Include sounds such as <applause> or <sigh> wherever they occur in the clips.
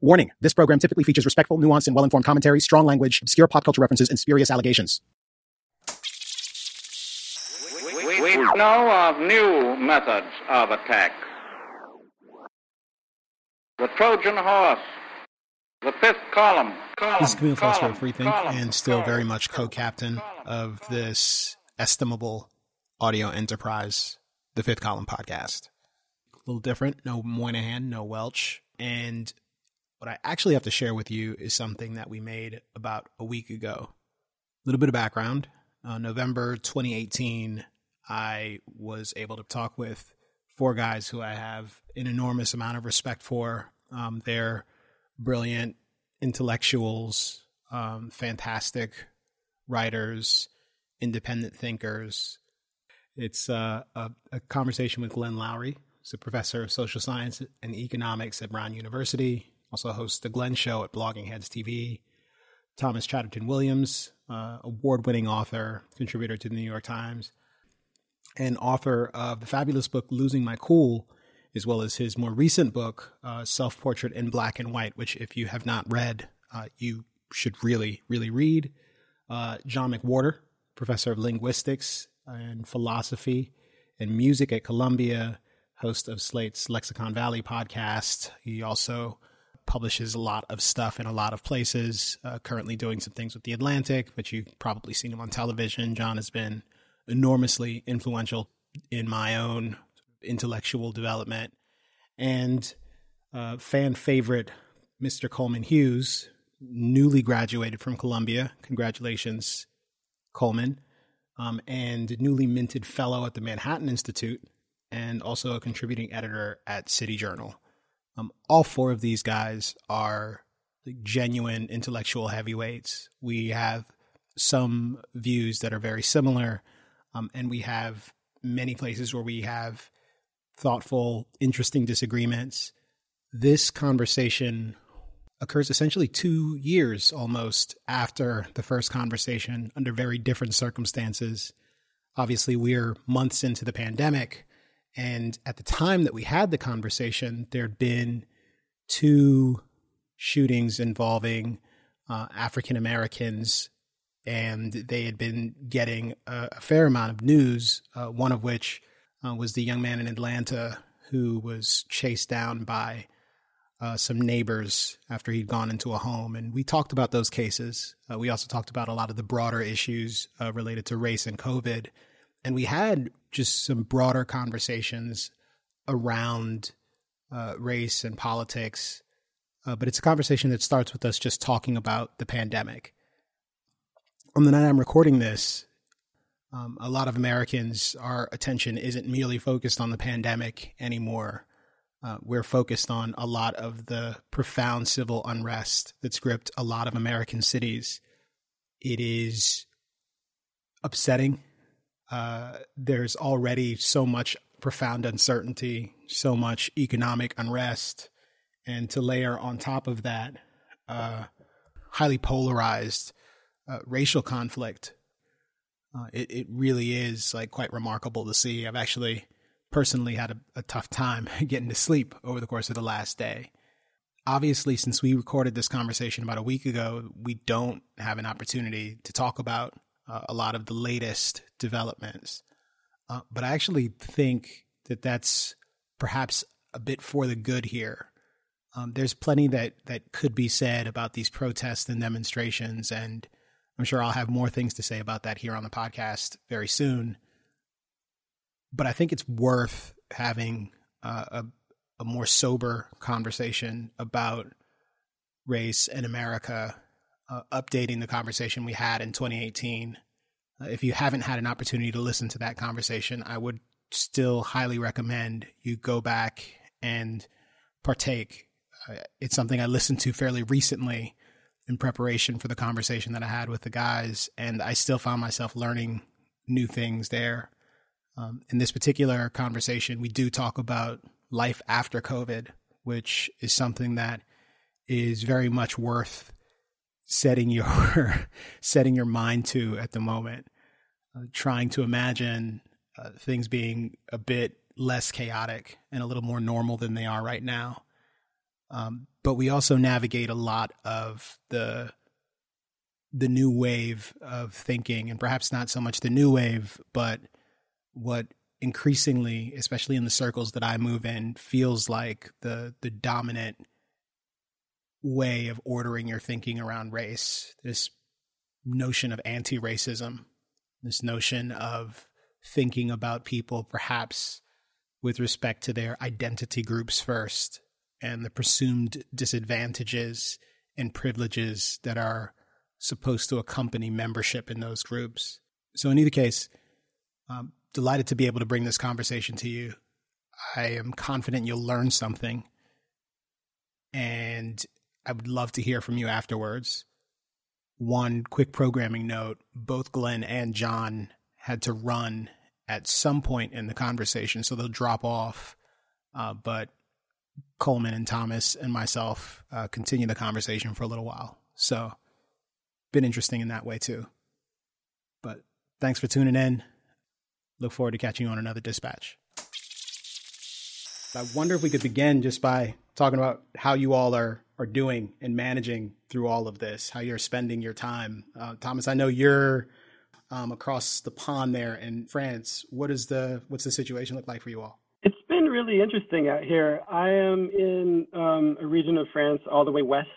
Warning this program typically features respectful, nuanced, and well informed commentary, strong language, obscure pop culture references, and spurious allegations. We, we know of new methods of attack. The Trojan horse, the fifth column. column This is Kmele Foster column, of Freethink, column, and still very much co-captain of this estimable audio enterprise, the Fifth Column podcast. A little different, no Moynihan, no Welch, and what I actually have to share with you is something that we made about a week ago. A little bit of background. Uh, November 2018, I was able to talk with four guys who I have an enormous amount of respect for. Um, they're brilliant intellectuals, um, fantastic writers, independent thinkers. It's uh, a, a conversation with Glenn Loury, who's a professor of social science and economics at Brown University. Also hosts the Glenn Show at Blogging Heads TV. Thomas Chatterton Williams, uh, award-winning author, contributor to the New York Times, and author of the fabulous book "Losing My Cool," as well as his more recent book, uh, Self Portrait in Black and White, which, if you have not read, uh, you should really, really read. Uh, John McWhorter, professor of linguistics and philosophy and music at Columbia, host of Slate's Lexicon Valley podcast. He also publishes a lot of stuff in a lot of places, uh, currently doing some things with The Atlantic, but you've probably seen him on television. John has been enormously influential in my own intellectual development. And uh, fan favorite, Mr. Coleman Hughes, newly graduated from Columbia. Congratulations, Coleman. Um, and newly minted fellow at the Manhattan Institute, and also a contributing editor at City Journal. Um, all four of these guys are genuine intellectual heavyweights. We have some views that are very similar, um, and we have many places where we have thoughtful, interesting disagreements. This conversation occurs essentially two years almost after the first conversation under very different circumstances. Obviously, we're months into the pandemic. And at the time that we had the conversation, there'd been two shootings involving uh, African Americans, and they had been getting a, a fair amount of news, uh, one of which uh, was the young man in Atlanta who was chased down by uh, some neighbors after he'd gone into a home. And we talked about those cases. Uh, we also talked about a lot of the broader issues uh, related to race and COVID. And we had just some broader conversations around uh, race and politics. Uh, but it's a conversation that starts with us just talking about the pandemic. On the night I'm recording this, um, a lot of Americans, our attention isn't merely focused on the pandemic anymore. Uh, we're focused on a lot of the profound civil unrest that's gripped a lot of American cities. It is upsetting. Uh, there's already so much profound uncertainty, so much economic unrest, and to layer on top of that, uh, highly polarized uh, racial conflict. Uh, it, it really is like quite remarkable to see. I've actually personally had a, a tough time <laughs> getting to sleep over the course of the last day. Obviously, since we recorded this conversation about a week ago, we don't have an opportunity to talk about uh, a lot of the latest developments. Uh, but I actually think that that's perhaps a bit for the good here. Um, there's plenty that that could be said about these protests and demonstrations, and I'm sure I'll have more things to say about that here on the podcast very soon but I think it's worth having uh, a a more sober conversation about race in America, uh, updating the conversation we had in 2018. Uh, if you haven't had an opportunity to listen to that conversation, I would still highly recommend you go back and partake. Uh, it's something I listened to fairly recently in preparation for the conversation that I had with the guys, and I still found myself learning new things there. Um, in this particular conversation, we do talk about life after COVID, which is something that is very much worth setting your <laughs> setting your mind to at the moment. Uh, trying to imagine uh, things being a bit less chaotic and a little more normal than they are right now. Um, but we also navigate a lot of the the new wave of thinking and perhaps not so much the new wave but what increasingly especially in the circles that I move in feels like the the dominant way of ordering your thinking around race this notion of anti-racism this notion of thinking about people perhaps with respect to their identity groups first and the presumed disadvantages and privileges that are supposed to accompany membership in those groups. So, in either case, I'm delighted to be able to bring this conversation to you. I am confident you'll learn something, and I would love to hear from you afterwards. One quick programming note both Glenn and John had to run at some point in the conversation, so they'll drop off. Uh, but Coleman and Thomas and myself uh, continue the conversation for a little while. So, been interesting in that way too. But thanks for tuning in. Look forward to catching you on another dispatch. I wonder if we could begin just by talking about how you all are are doing and managing through all of this, how you're spending your time. Uh, Thomas, I know you're um, across the pond there in France. What is the what's the situation look like for you all? It's been really interesting out here. I am in um, a region of France all the way west,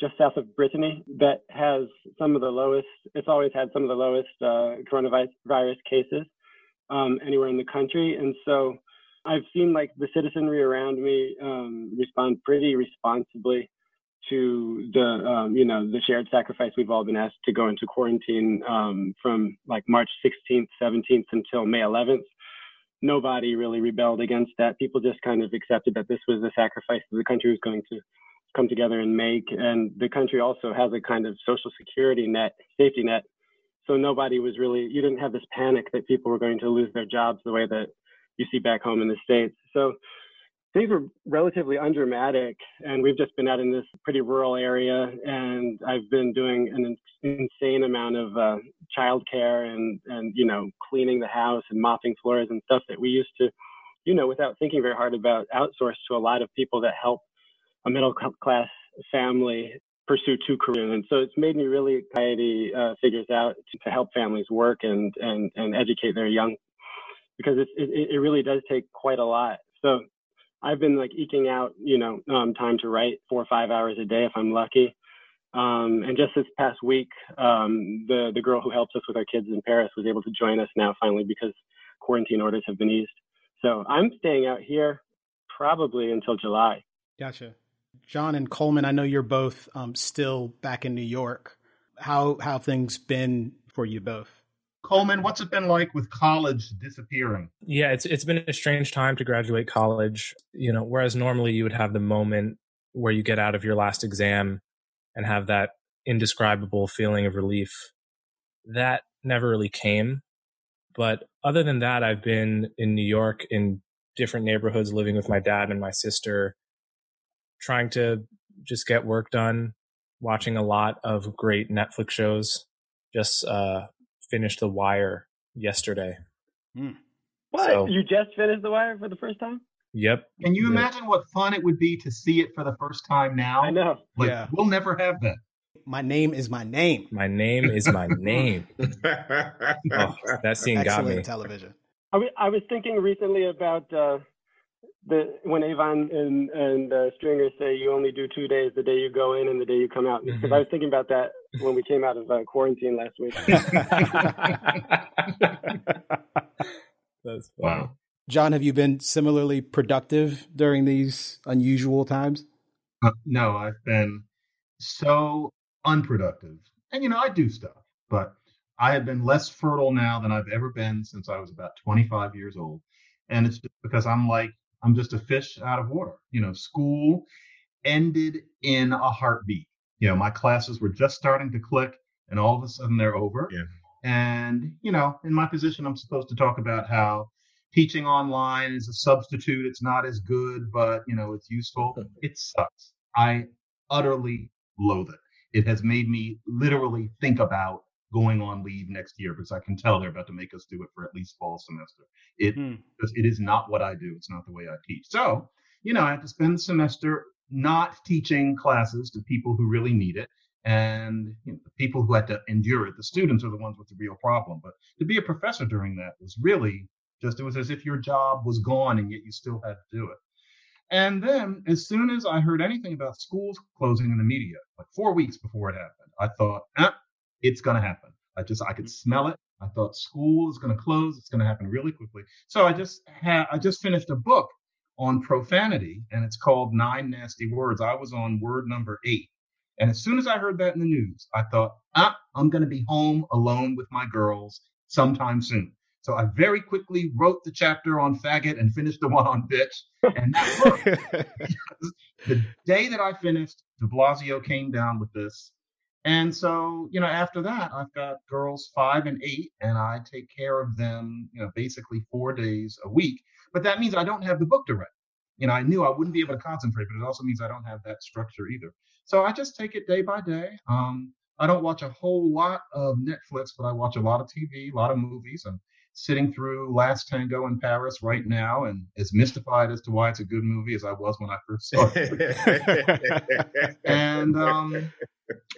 just south of Brittany, that has some of the lowest. It's always had some of the lowest uh, coronavirus cases um, anywhere in the country, and so I've seen like the citizenry around me um, respond pretty responsibly to the um, you know the shared sacrifice we've all been asked to go into quarantine um, from like March 16th, 17th until May 11th. Nobody really rebelled against that. People just kind of accepted that this was the sacrifice that the country was going to come together and make. And the country also has a kind of social security net, safety net. So nobody was really, you didn't have this panic that people were going to lose their jobs the way that you see back home in the States. So things were relatively undramatic and we've just been out in this pretty rural area and i've been doing an insane amount of uh, childcare and and you know cleaning the house and mopping floors and stuff that we used to you know without thinking very hard about outsource to a lot of people that help a middle class family pursue two careers. And so it's made me really anxiety uh, figures out to help families work and and and educate their young because it, it, it really does take quite a lot. So I've been like eking out, you know, um, time to write four or five hours a day if I'm lucky. Um, and just this past week, um, the the girl who helps us with our kids in Paris was able to join us now finally because quarantine orders have been eased. So I'm staying out here probably until July. Gotcha. John and Coleman, I know you're both um, still back in New York. How how things been for you both? Coleman, what's it been like with college disappearing? Yeah, it's it's been a strange time to graduate college. You know, whereas normally you would have the moment where you get out of your last exam and have that indescribable feeling of relief. That never really came. But other than that, I've been in New York in different neighborhoods living with my dad and my sister, trying to just get work done, watching a lot of great Netflix shows, just uh, finished The Wire yesterday. Hmm. What? So, you just finished The Wire for the first time? Yep. Can you yep. imagine what fun it would be to see it for the first time now? I know. Like, yeah. We'll never have that. My name is my name. My name is my <laughs> name. oh, that scene Excellent got me. Television. I, w- I was thinking recently about uh, the when Avon and and uh, Stringer say you only do two days, the day you go in and the day you come out. Because mm-hmm. I was thinking about that when we came out of uh, quarantine last week. <laughs> That's funny. Wow. John, have you been similarly productive during these unusual times? Uh, no, I've been so unproductive. And you know, I do stuff, but I have been less fertile now than I've ever been since I was about 25 years old. And it's just because I'm like I'm just a fish out of water. You know, school ended in a heartbeat. You know, my classes were just starting to click and all of a sudden they're over. Yeah. And, you know, in my position, I'm supposed to talk about how teaching online is a substitute. It's not as good, but, you know, it's useful. <laughs> It sucks. I utterly loathe it. It has made me literally think about going on leave next year because I can tell they're about to make us do it for at least fall semester. It hmm. it is not what I do. It's not the way I teach. So, you know, I had to spend the semester not teaching classes to people who really need it. And you know, the people who had to endure it the students are the ones with the real problem. But to be a professor during that was really just it was as if your job was gone and yet you still had to do it. And then as soon as i heard anything about schools closing in the media like four weeks before it happened i thought eh, it's going to happen. I just i could smell it. I thought school is going to close. It's going to happen really quickly. So i just had i just finished a book on profanity and it's called nine nasty words i was on word number eight and as soon as I heard that in the news, I thought, ah, I'm going to be home alone with my girls sometime soon. So I very quickly wrote the chapter on faggot and finished the one on bitch. And that worked. <laughs> <laughs> the day that I finished, de Blasio came down with this. And so, you know, after that, I've got girls five and eight, and I take care of them, you know, basically four days a week. But that means I don't have the book to write. You know, I knew I wouldn't be able to concentrate, but it also means I don't have that structure either. So I just take it day by day. Um, I don't watch a whole lot of Netflix, but I watch a lot of TV, a lot of movies. I'm sitting through Last Tango in Paris right now and as mystified as to why it's a good movie as I was when I first saw it. <laughs> and um,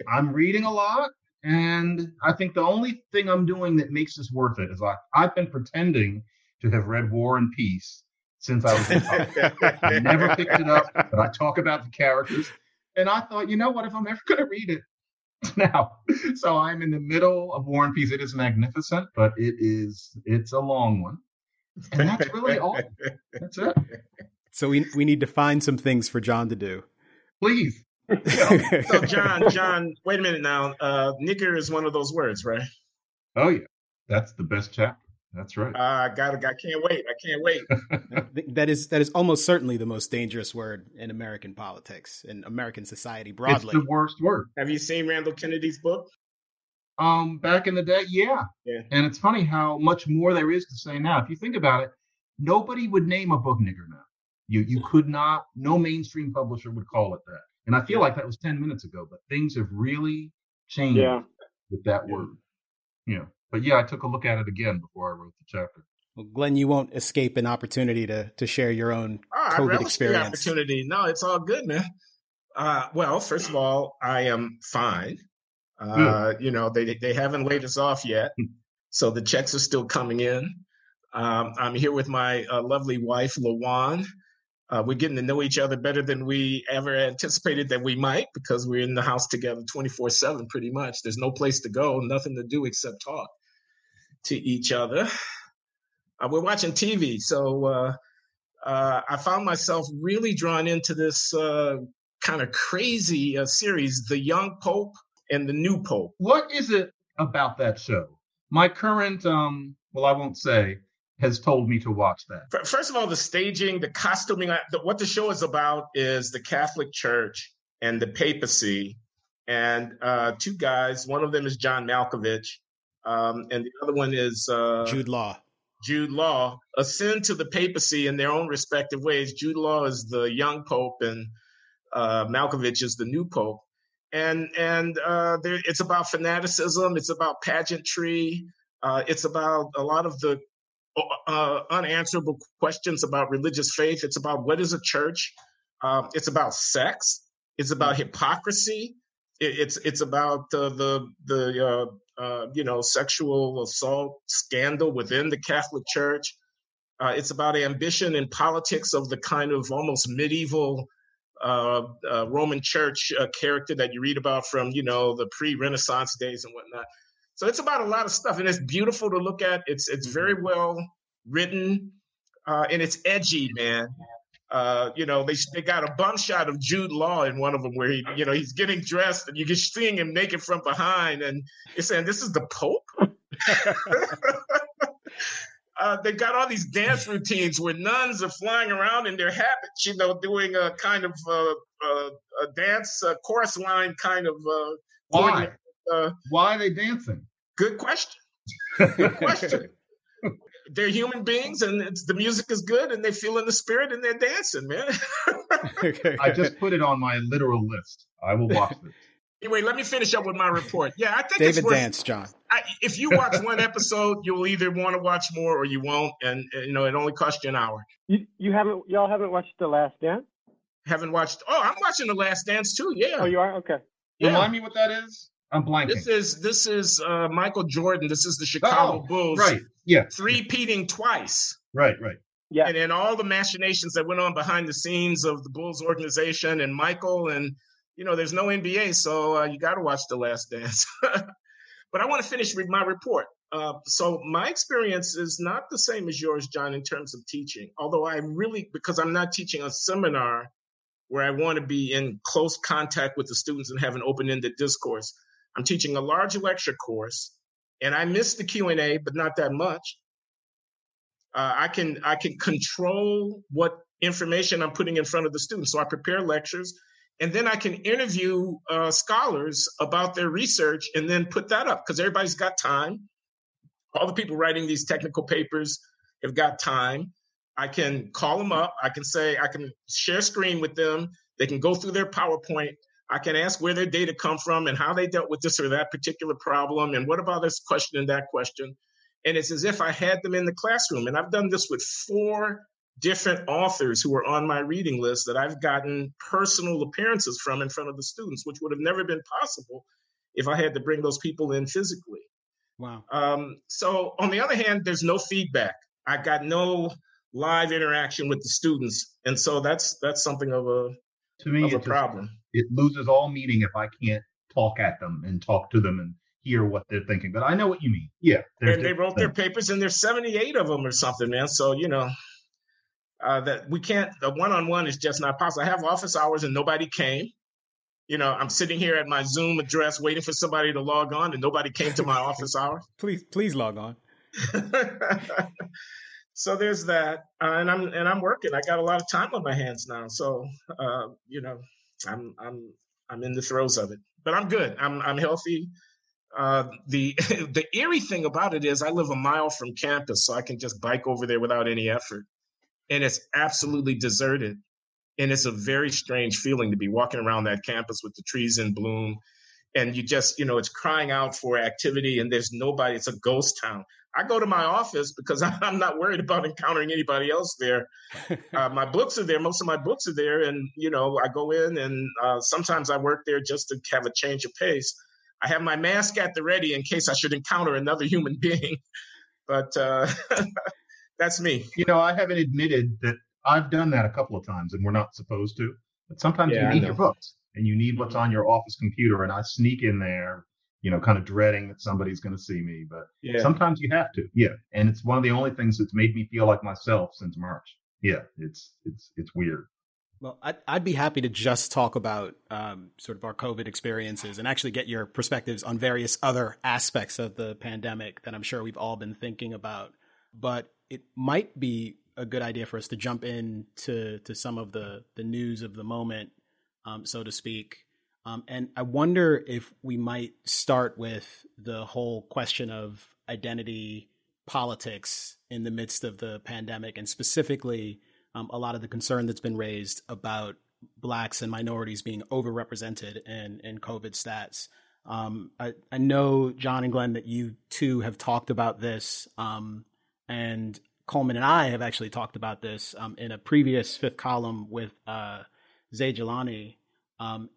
I'm reading a lot. And I think the only thing I'm doing that makes this worth it is I, I've been pretending to have read War and Peace since I was in college. I <laughs> never picked it up, but I talk about the characters. And I thought, you know what, if I'm ever going to read it <laughs> now. So I'm in the middle of War and Peace. It is magnificent, but it is, it's a long one. And that's really all. That's it. So we, we need to find some things for John to do. Please. so <laughs> John, John, wait a minute now. Uh, nigger is one of those words, right? Oh yeah, that's the best chapter. That's right. Uh, I got I can't wait. I can't wait. <laughs> that is that is almost certainly the most dangerous word in American politics in American society broadly. It's the worst word. Have you seen Randall Kennedy's book? Um, back in the day, yeah. Yeah. And it's funny how much more there is to say now. If you think about it, nobody would name a book nigger now. You you could not. No mainstream publisher would call it that. And I feel like that was ten minutes ago, but things have really changed Yeah. with that word. Yeah. But yeah, I took a look at it again before I wrote the chapter. Well, Glenn, you won't escape an opportunity to to share your own Oh, I COVID relish the experience. opportunity. No, it's all good, man. Uh, well, first of all, I am fine. Uh, you know, they they haven't laid us off yet, so the checks are still coming in. Um, I'm here with my uh, lovely wife, Lawan. Uh, we're getting to know each other better than we ever anticipated that we might because we're in the house together 24 7 pretty much. There's no place to go, nothing to do except talk to each other. Uh, we're watching TV. So uh, uh, I found myself really drawn into this uh, kind of crazy uh, series, The Young Pope and the New Pope. What is it about that show? My current, um, well, I won't say, has told me to watch that. First of all, the staging, the costuming, the, what the show is about is the Catholic Church and the papacy, and uh, two guys. One of them is John Malkovich, um, and the other one is uh, Jude Law. Jude Law ascend to the papacy in their own respective ways. Jude Law is the young pope, and uh, Malkovich is the new pope. And and uh, there, it's about fanaticism. It's about pageantry. Uh, it's about a lot of the uh, unanswerable questions about religious faith. It's about what is a church. Um, it's about sex. It's about hypocrisy. It, it's it's about uh, the the uh, uh, you know sexual assault scandal within the Catholic Church. Uh, it's about ambition and politics of the kind of almost medieval uh, uh, Roman Church uh, character that you read about from you know the pre-Renaissance days and whatnot. So it's about a lot of stuff, and it's beautiful to look at. It's it's very well written, uh, and it's edgy, man. Uh, you know, they they got a bum shot of Jude Law in one of them where he, you know, he's getting dressed and you can seeing him naked from behind, and it's saying this is the Pope. <laughs> uh, they got all these dance routines where nuns are flying around in their habits, you know, doing a kind of uh, uh, a dance uh, chorus line kind of. Uh, Why? Uh, Why are they dancing? good question. Good question. <laughs> they're human beings, and it's, the music is good, and they feel in the spirit, and they're dancing, man. <laughs> I just put it on my literal list. I will watch this. <laughs> anyway, let me finish up with my report. Yeah, I think it's worth, Dance, John. I, if you watch one episode, you'll either want to watch more or you won't, and, and, you know it only costs you an hour. You you haven't y'all haven't watched The Last Dance? haven't watched. Oh, I'm watching The Last Dance too. Yeah. Oh, you are okay. Yeah. Remind me what that is. I'm blanking. This is this is uh, Michael Jordan. This is the Chicago oh, Bulls. right. Yeah. Three-peating twice. Right. Right. Yeah. And then all the machinations that went on behind the scenes of the Bulls organization and Michael and you know, there's no NBA, so uh, you got to watch The Last Dance. <laughs> but I want to finish with my report. Uh, so my experience is not the same as yours, John, in terms of teaching. Although I really, because I'm not teaching a seminar where I want to be in close contact with the students and have an open-ended discourse. I'm teaching a large lecture course, and I miss the Q and A, but not that much. Uh, I can I can control what information I'm putting in front of the students. So I prepare lectures, and then I can interview uh, scholars about their research, and then put that up because everybody's got time. All the people writing these technical papers have got time. I can call them up. I can say I can share screen with them. They can go through their PowerPoint. I can ask where their data come from and how they dealt with this or that particular problem, and what about this question and that question and it's as if I had them in the classroom. And I've done this with four different authors who are on my reading list that I've gotten personal appearances from in front of the students, which would have never been possible if I had to bring those people in physically. Wow. Um, so, on the other hand, there's no feedback. I got no live interaction with the students, and so that's that's something of a To me, of a problem. It loses all meaning if I can't talk at them and talk to them and hear what they're thinking. But I know what you mean. Yeah. And they different wrote their papers, and there's 78 of them or something, man. So you know. Uh, that we can't the one-on-one is just not possible. I have office hours and nobody came. You know, I'm sitting here at my Zoom address waiting for somebody to log on, and nobody came to my office <laughs> hours. Please, please log on. <laughs> so there's that, uh, and I'm and I'm working. I got a lot of time on my hands now, so uh, you know, I'm I'm I'm in the throes of it, but I'm good. I'm I'm healthy. Uh, the <laughs> the eerie thing about it is I live a mile from campus, so I can just bike over there without any effort, and it's absolutely deserted. And it's a very strange feeling to be walking around that campus with the trees in bloom, and you just you know it's crying out for activity, and there's nobody. It's a ghost town. I go to my office because <laughs> I'm not worried about encountering anybody else there. <laughs> Uh, my books are there. Most of my books are there, and you know I go in, and uh, sometimes I work there just to have a change of pace. I have my mask at the ready in case I should encounter another <laughs> human being, but uh, that's me. You know, I haven't admitted that I've done that a couple of times, and we're not supposed to. But sometimes Yeah, you need your books and you need what's on your office computer, and I sneak in there, you know, kind of dreading that somebody's going to see me. But Yeah. sometimes you have to, yeah. And it's one of the only things that's made me feel like myself since March. Yeah, it's it's it's weird. Well, I'd, I'd be happy to just talk about um, sort of our COVID experiences and actually get your perspectives on various other aspects of the pandemic that I'm sure we've all been thinking about. But it might be a good idea for us to jump in to, to some of the, the news of the moment, um, so to speak. Um, and I wonder if we might start with the whole question of identity politics in the midst of the pandemic, and specifically um, a lot of the concern that's been raised about blacks and minorities being overrepresented in, in COVID stats. Um, I, I know, John and Glenn, that you two have talked about this, um, and Coleman and I have actually talked about this um, in a previous fifth column with uh, Zaid Jilani. Um,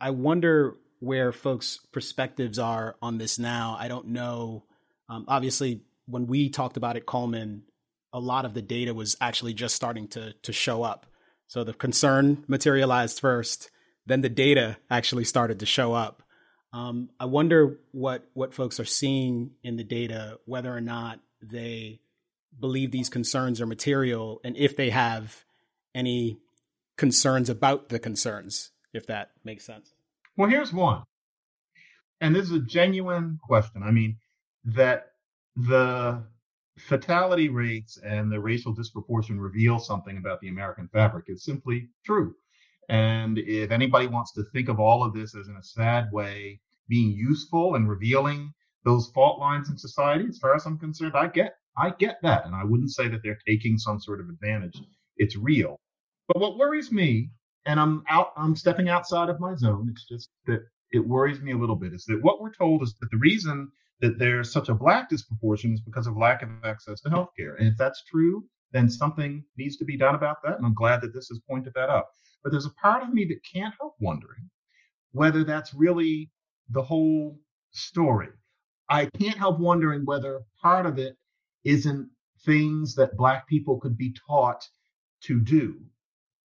I, wonder where folks' perspectives are on this now. I don't know. Um, obviously, when we talked about it, Coleman, a lot of the data was actually just starting to to show up. So the concern materialized first, then the data actually started to show up. Um, I wonder what what folks are seeing in the data, whether or not they believe these concerns are material, and if they have any concerns about the concerns, if that makes sense. Well, here's one. And this is a genuine question. I mean, that the fatality rates and the racial disproportion reveal something about the American fabric is simply true. And if anybody wants to think of all of this as in a sad way being useful and revealing those fault lines in society, as far as I'm concerned, I get I get that. And I wouldn't say that they're taking some sort of advantage. It's real. But what worries me, and I'm out I'm stepping outside of my zone, it's just that it worries me a little bit, is that what we're told is that the reason that there's such a black disproportion is because of lack of access to healthcare. And if that's true, then something needs to be done about that. And I'm glad that this has pointed that out. But there's a part of me that can't help wondering whether that's really the whole story. I can't help wondering whether part of it isn't things that Black people could be taught to do.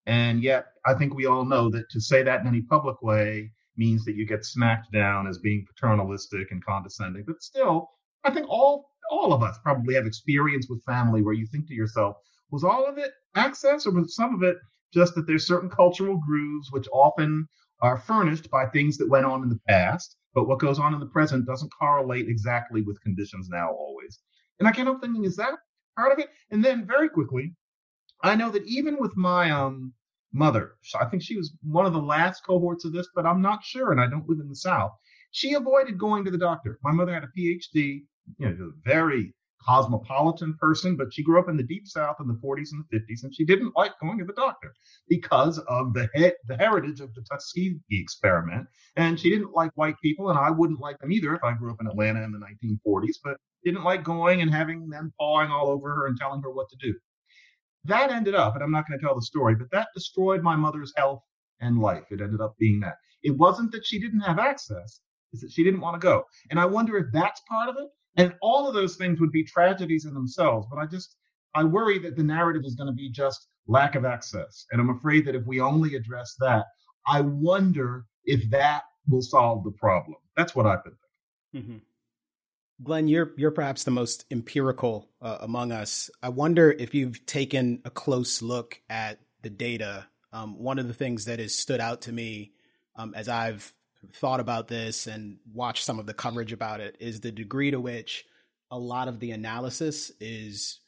And yet, I think we all know that to say that in any public way means that you get smacked down as being paternalistic and condescending. But still, I think all all of us probably have experience with family where you think to yourself, was all of it access or was some of it just that there's certain cultural grooves which often are furnished by things that went on in the past, but what goes on in the present doesn't correlate exactly with conditions now always. And I can't help thinking, is that part of it? And then very quickly, I know that even with my um mother, I think she was one of the last cohorts of this, but I'm not sure, and I don't live in the South. She avoided going to the doctor. My mother had a PhD, you know, a very cosmopolitan person, but she grew up in the deep South in the 40s and the 50s, and she didn't like going to the doctor because of the he- the heritage of the Tuskegee experiment. And she didn't like white people, and I wouldn't like them either if I grew up in Atlanta in the 1940s, but didn't like going and having them pawing all over her and telling her what to do. That ended up, and I'm not going to tell the story, but that destroyed my mother's health and life. It ended up being that. It wasn't that she didn't have access, it's that she didn't want to go. And I wonder if that's part of it and all of those things would be tragedies in themselves. But I just, I worry that the narrative is going to be just lack of access. And I'm afraid that if we only address that, I wonder if that will solve the problem. That's what I've been thinking. Mm-hmm. Glenn, you're you're perhaps the most empirical uh, among us. I wonder if you've taken a close look at the data. Um, one of the things that has stood out to me um, as I've thought about this and watched some of the coverage about it is the degree to which a lot of the analysis is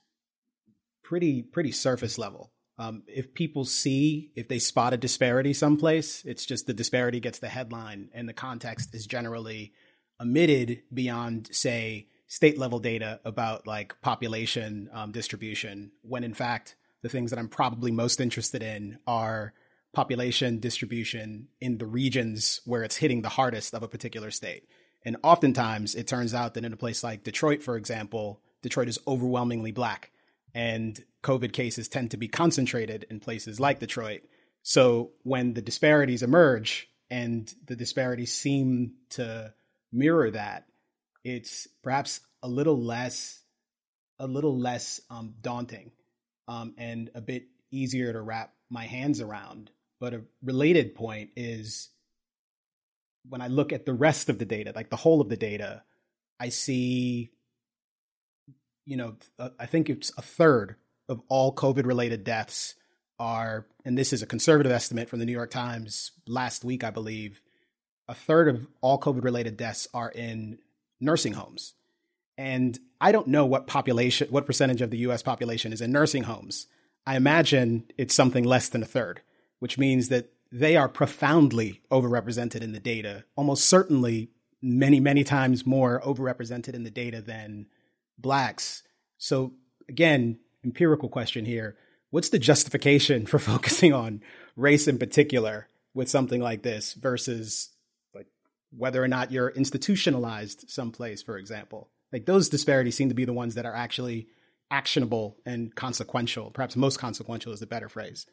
pretty pretty surface level. Um, if people see if they spot a disparity someplace, it's just the disparity gets the headline, and the context is generally omitted beyond, say, state level data about like population um, distribution. When in fact, the things that I'm probably most interested in are population distribution in the regions where it's hitting the hardest of a particular state. And oftentimes it turns out that in a place like Detroit, for example, Detroit is overwhelmingly black and COVID cases tend to be concentrated in places like Detroit. So when the disparities emerge and the disparities seem to mirror that, it's perhaps a little less, a little less um, daunting um, and a bit easier to wrap my hands around. But a related point is when I look at the rest of the data, like the whole of the data, I see, you know, I think it's a third of all COVID related deaths are, and this is a conservative estimate from the New York Times last week, I believe, a third of all COVID related deaths are in nursing homes. And I don't know what population, what percentage of the US population is in nursing homes. I imagine it's something less than a third which means that they are profoundly overrepresented in the data, almost certainly many, many times more overrepresented in the data than blacks. So, again, empirical question here what's the justification <laughs> for focusing on race in particular with something like this versus whether or not you're institutionalized someplace, for example? Like those disparities seem to be the ones that are actually actionable and consequential. Perhaps most consequential is the better phrase.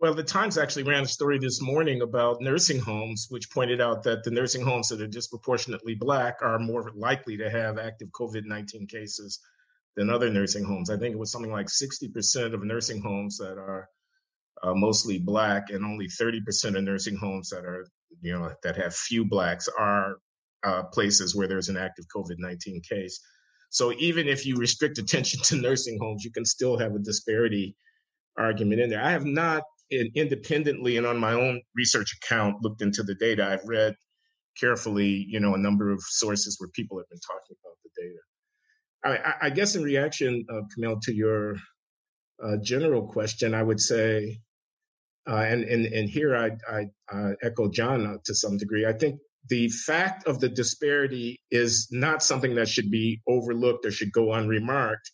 Well, the Times actually ran a story this morning about nursing homes, which pointed out that the nursing homes that are disproportionately Black are more likely to have active COVID 19 cases than other nursing homes. I think it was something like 60% of nursing homes that are uh, mostly Black, and only 30% of nursing homes that are, you know, that have few Blacks are uh, places where there's an active COVID 19 case. So even if you restrict attention <laughs> to nursing homes, you can still have a disparity argument in there. I have not independently and on my own research account looked into the data. I've read carefully, you know, a number of sources where people have been talking about the data. I, I guess in reaction, uh, Kmele, to your uh, general question, I would say, uh, and, and and here I, I uh, echo John uh, to some degree. I think the fact of the disparity is not something that should be overlooked or should go unremarked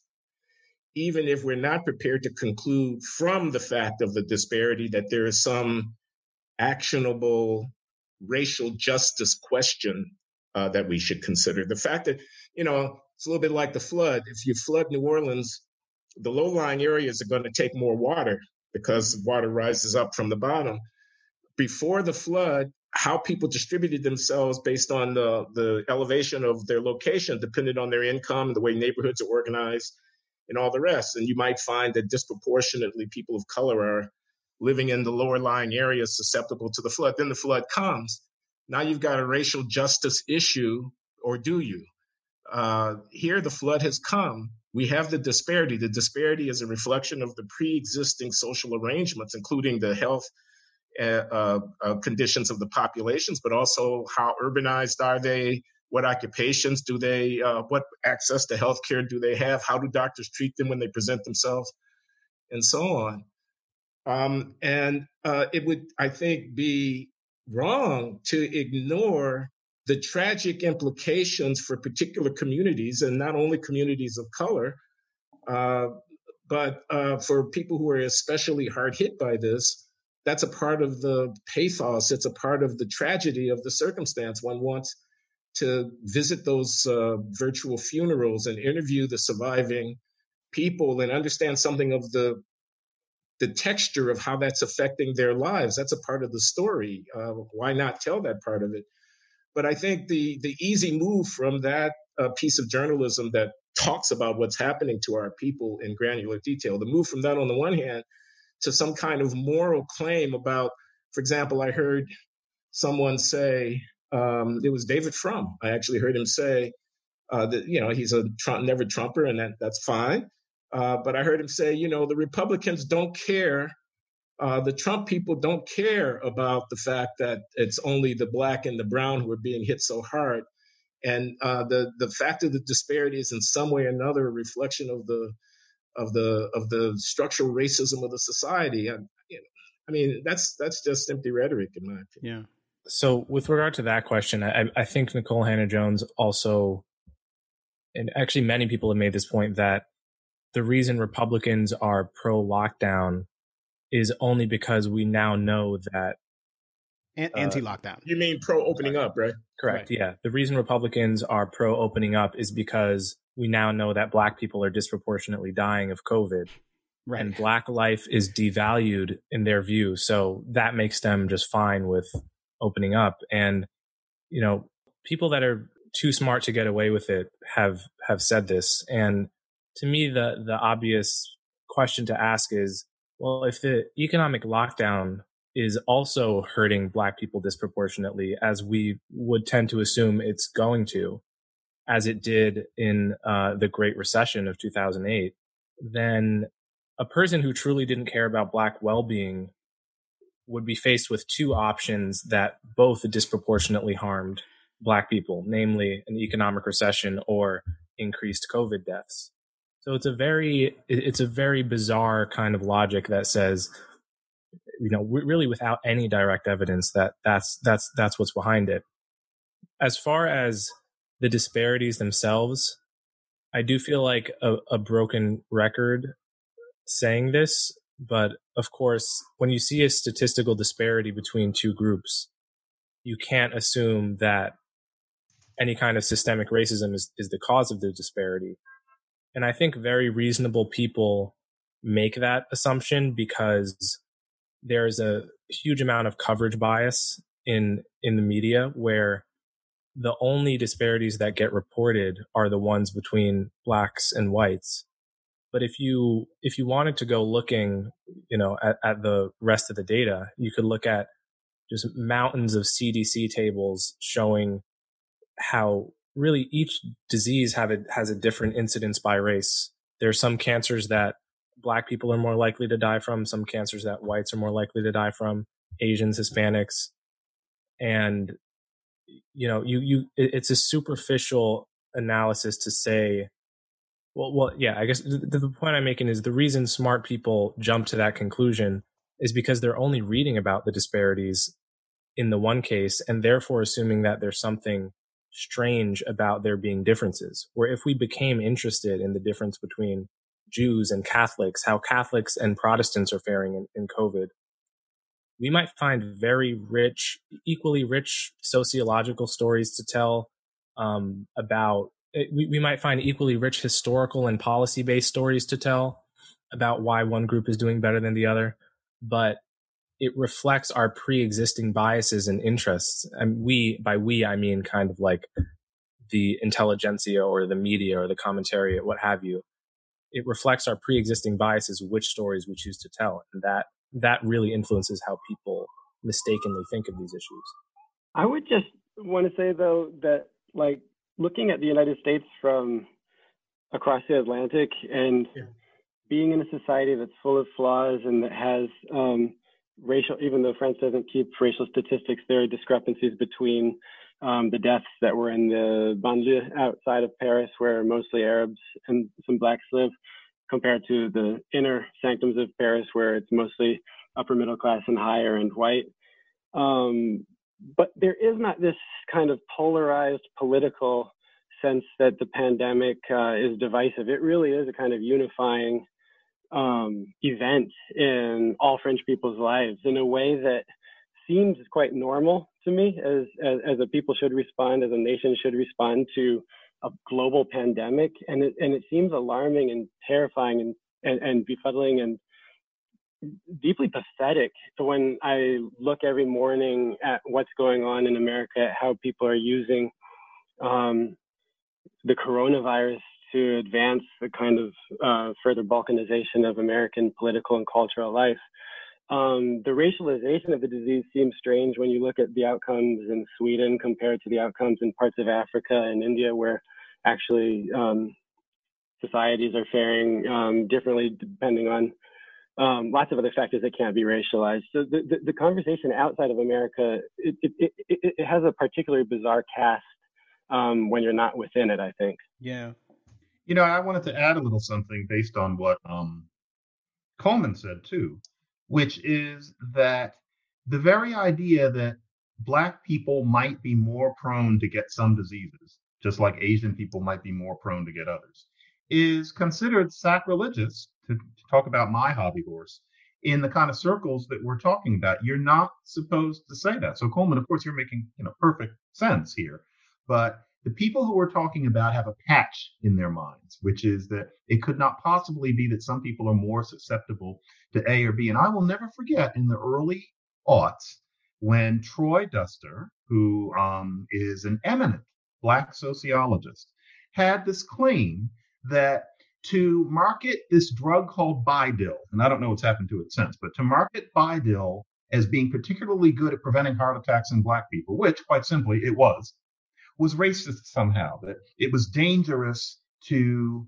even if we're not prepared to conclude from the fact of the disparity that there is some actionable racial justice question uh, that we should consider. The fact that, you know, it's a little bit like the flood. If you flood New Orleans, the low lying areas are going to take more water because water rises up from the bottom. before the flood, how people distributed themselves based on the, the elevation of their location depended on their income the way neighborhoods are organized and all the rest. And you might find that disproportionately people of color are living in the lower lying areas susceptible to the flood. Then the flood comes. Now you've got a racial justice issue, or do you? Uh, here, the flood has come. We have the disparity. The disparity is a reflection of the pre existing social arrangements, including the health uh, uh, conditions of the populations, but also how urbanized are they? What occupations do they? Uh, what access to healthcare do they have? How do doctors treat them when they present themselves, and so on. Um, and uh, it would, I think, be wrong to ignore the tragic implications for particular communities, and not only communities of color, uh, but uh, for people who are especially hard hit by this. That's a part of the pathos. It's a part of the tragedy of the circumstance. One wants to visit those uh, virtual funerals and interview the surviving people and understand something of the the texture of how that's affecting their lives. That's a part of the story. Uh, why not tell that part of it? But I think the the easy move from that uh, piece of journalism that talks about what's happening to our people in granular detail, the move from that on the one hand to some kind of moral claim about, for example, I heard someone say um, it was David Frum. I actually heard him say uh, that you know he's a Trump, never Trumper, and that that's fine. Uh, but I heard him say, you know, the Republicans don't care. Uh, the Trump people don't care about the fact that it's only the black and the brown who are being hit so hard. And uh, the the fact of the disparity is in some way or another a reflection of the of the of the structural racism of the society. And, you know, I mean, that's that's just empty rhetoric in my opinion. Yeah. So, with regard to that question, I, I think Nikole Hannah-Jones also, and actually many people have made this point that the reason Republicans are pro lockdown is only because we now know that uh, anti lockdown. You mean pro opening up, right? Correct. Right. Yeah. The reason Republicans are pro opening up is because we now know that black people are disproportionately dying of COVID. Right. And black life is devalued in their view. So that makes them just fine with opening up. And, you know, people that are too smart to get away with it have have said this. And to me, the the obvious question to ask is, well, if the economic lockdown is also hurting Black people disproportionately, as we would tend to assume it's going to, as it did in uh, the Great Recession of 2008, then a person who truly didn't care about Black well being would be faced with two options that both disproportionately harmed Black people, namely an economic recession or increased COVID deaths. So it's a very it's a very bizarre kind of logic that says, you know, really without any direct evidence that that's that's that's what's behind it. As far as the disparities themselves, I do feel like a, a broken record saying this, but of course, when you see a statistical disparity between two groups, you can't assume that any kind of systemic racism is, is the cause of the disparity. And I think very reasonable people make that assumption because there's a huge amount of coverage bias in in the media where the only disparities that get reported are the ones between blacks and whites. But if you if you wanted to go looking you know at, at the rest of the data you could look at just mountains of cdc tables showing how really each disease have a, has a different incidence by race. There are some cancers that black people are more likely to die from, some cancers that whites are more likely to die from, Asians, Hispanics. And, you know, you, you, it's a superficial analysis to say, well, well, yeah, I guess the, the point I'm making is the reason smart people jump to that conclusion is because they're only reading about the disparities in the one case and therefore assuming that there's something strange about there being differences. Where if we became interested in the difference between Jews and Catholics, how Catholics and Protestants are faring in, in COVID, we might find very rich, equally rich sociological stories to tell um, about. Eh, we, we might find equally rich historical and policy based stories to tell about why one group is doing better than the other. But it reflects our pre-existing biases and interests. And we, by we, I mean kind of like the intelligentsia or the media or the commentary, what have you. It reflects our pre-existing biases, which stories we choose to tell, and that that really influences how people mistakenly think of these issues. I would just want to say though that like looking at the United States from across the Atlantic and yeah. being in a society that's full of flaws and that has um, racial, even though France doesn't keep racial statistics, there are discrepancies between um, the deaths that were in the banlieue outside of Paris, where mostly Arabs and some blacks live, compared to the inner sanctums of Paris, where it's mostly upper middle class and higher and white. Um, but there is not this kind of polarized political sense that the pandemic uh, is divisive. It really is a kind of unifying um, event in all French people's lives in a way that seems quite normal to me as, as, as a people should respond, as a nation should respond to a global pandemic. And it, and it seems alarming and terrifying and, and, and befuddling and deeply pathetic when I look every morning at what's going on in America, how people are using um, the coronavirus to advance the kind of uh, further balkanization of American political and cultural life. Um, the racialization of the disease seems strange when you look at the outcomes in Sweden compared to the outcomes in parts of Africa and India, where actually um, societies are faring um, differently depending on um, lots of other factors that can't be racialized. So the, the, the conversation outside of America, it, it, it, it, has a particularly bizarre cast um, when you're not within it, I think. Yeah. You know, I wanted to add a little something based on what um, Coleman said too, which is that the very idea that Black people might be more prone to get some diseases, just like Asian people might be more prone to get others, is considered sacrilegious to, to talk about my hobby horse in the kind of circles that we're talking about. You're not supposed to say that. So Coleman, of course, you're making you know perfect sense here, but the people who we're talking about have a patch in their minds, which is that it could not possibly be that some people are more susceptible to A or B. And I will never forget in the early aughts when Troy Duster, who um, is an eminent black sociologist, had this claim that to market this drug called Bidil, and I don't know what's happened to it since, but to market Bidil as being particularly good at preventing heart attacks in black people, which quite simply it was, was racist somehow, that it was dangerous to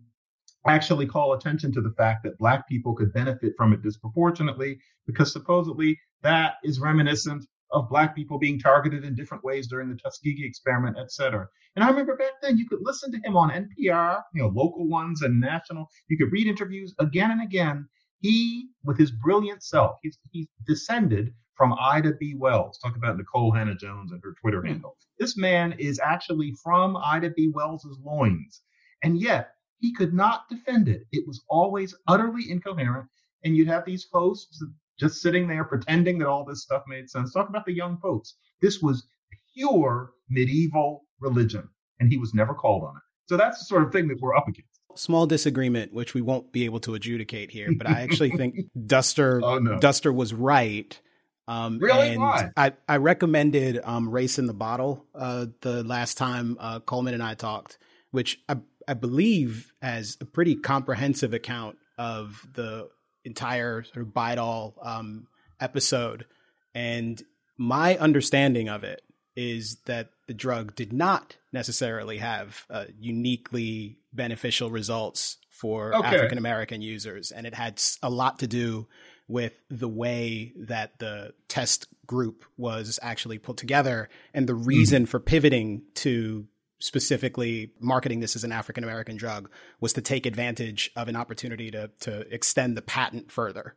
actually call attention to the fact that black people could benefit from it disproportionately because supposedly that is reminiscent of black people being targeted in different ways during the Tuskegee experiment, et cetera. And I remember back then you could listen to him on NPR, you know, local ones and national. You could read interviews again and again. He, with his brilliant self, he's, he's descended from Ida B. Wells. Talk about Nikole Hannah-Jones and her Twitter hmm. handle. This man is actually from Ida B. Wells's loins. And yet he could not defend it. It was always utterly incoherent. And you'd have these hosts just sitting there pretending that all this stuff made sense. Talk about the young folks. This was pure medieval religion, and he was never called on it. So that's the sort of thing that we're up against. Small disagreement, which we won't be able to adjudicate here, but I actually think <laughs> Duster oh, no. Duster was right. Um, really? And Why? I, I recommended um, Race in the Bottle uh, the last time uh, Coleman and I talked, which I, I believe has a pretty comprehensive account of the entire sort of Bidil um, episode. And my understanding of it is that the drug did not necessarily have uh, uniquely beneficial results for okay. African American users, and it had a lot to do with the way that the test group was actually put together and the reason mm-hmm. for pivoting to specifically marketing this as an African American drug was to take advantage of an opportunity to to extend the patent further.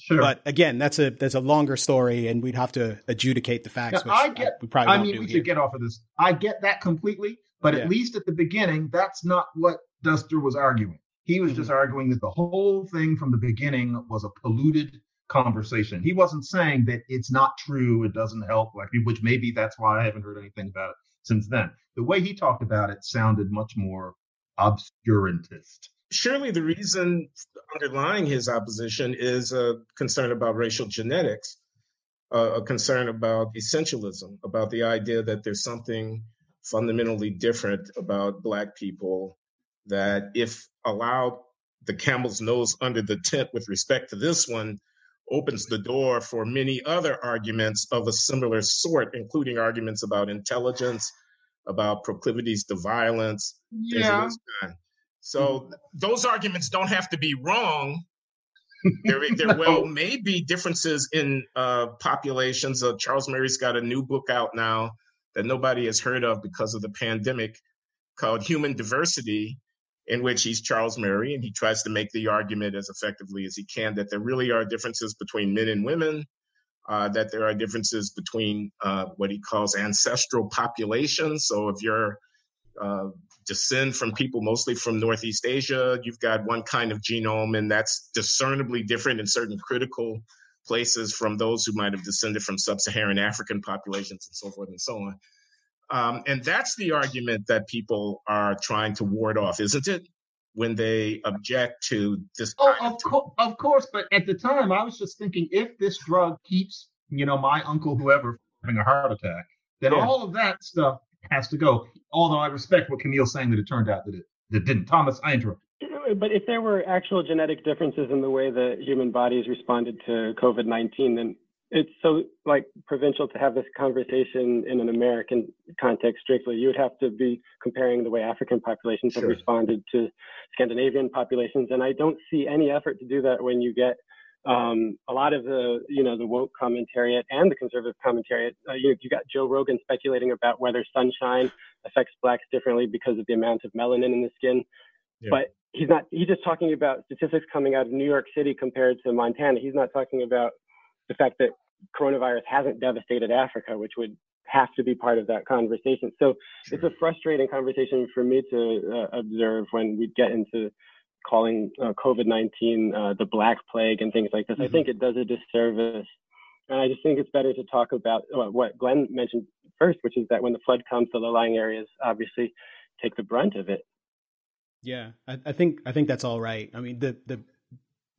Sure. But again, that's a that's a longer story, and we'd have to adjudicate the facts. Now, I get. I, we probably I mean, we here. should get off of this. I get that completely, but yeah. at least at the beginning, that's not what Duster was arguing. He was mm-hmm. just arguing that the whole thing from the beginning was a polluted conversation. He wasn't saying that it's not true, it doesn't help, like which maybe that's why I haven't heard anything about it since then. The way he talked about it sounded much more obscurantist. Surely the reason underlying his opposition is a concern about racial genetics. a concern about essentialism, about the idea that there's something fundamentally different about Black people that, if allowed the camel's nose under the tent with respect to this one, opens the door for many other arguments of a similar sort, including arguments about intelligence, about proclivities to violence. Yeah. So those arguments don't have to be wrong. there, <laughs> there well may be differences in uh, populations. Uh, Charles Murray's got a new book out now that nobody has heard of because of the pandemic called Human Diversity, in which he's Charles Murray and he tries to make the argument as effectively as he can that there really are differences between men and women, uh, that there are differences between uh, what he calls ancestral populations. So if you're uh, descend from people mostly from Northeast Asia, you've got one kind of genome, and that's discernibly different in certain critical places from those who might have descended from sub-Saharan African populations and so forth and so on. Um, and that's the argument that people are trying to ward off, isn't it? When they object to this. Oh, of, co- of course. But at the time, I was just thinking if this drug keeps, you know, my uncle, whoever, having a heart attack, then yeah. all of that stuff has to go. Although I respect what Kmele's saying that it turned out that it that didn't. Thomas, I interrupt. But if there were actual genetic differences in the way the human bodies responded to COVID 19, then it's so like provincial to have this conversation in an American context strictly. You would have to be comparing the way African populations sure. have responded to Scandinavian populations, and I don't see any effort to do that when you get um, a lot of the you know the woke commentariat and the conservative commentariat. Uh, you you got Joe Rogan speculating about whether sunshine affects blacks differently because of the amount of melanin in the skin, yeah. but he's not. He's just talking about statistics coming out of New York City compared to Montana. He's not talking about the fact that coronavirus hasn't devastated Africa, which would have to be part of that conversation. So sure. it's a frustrating conversation for me to uh, observe when we get into calling uh, COVID 19 uh, the Black Plague and things like this. Mm-hmm. I think it does a disservice. And I just think it's better to talk about well, what Glenn mentioned first, which is that when the flood comes, the low lying areas obviously take the brunt of it. Yeah, I, I think I think that's all right. I mean, the the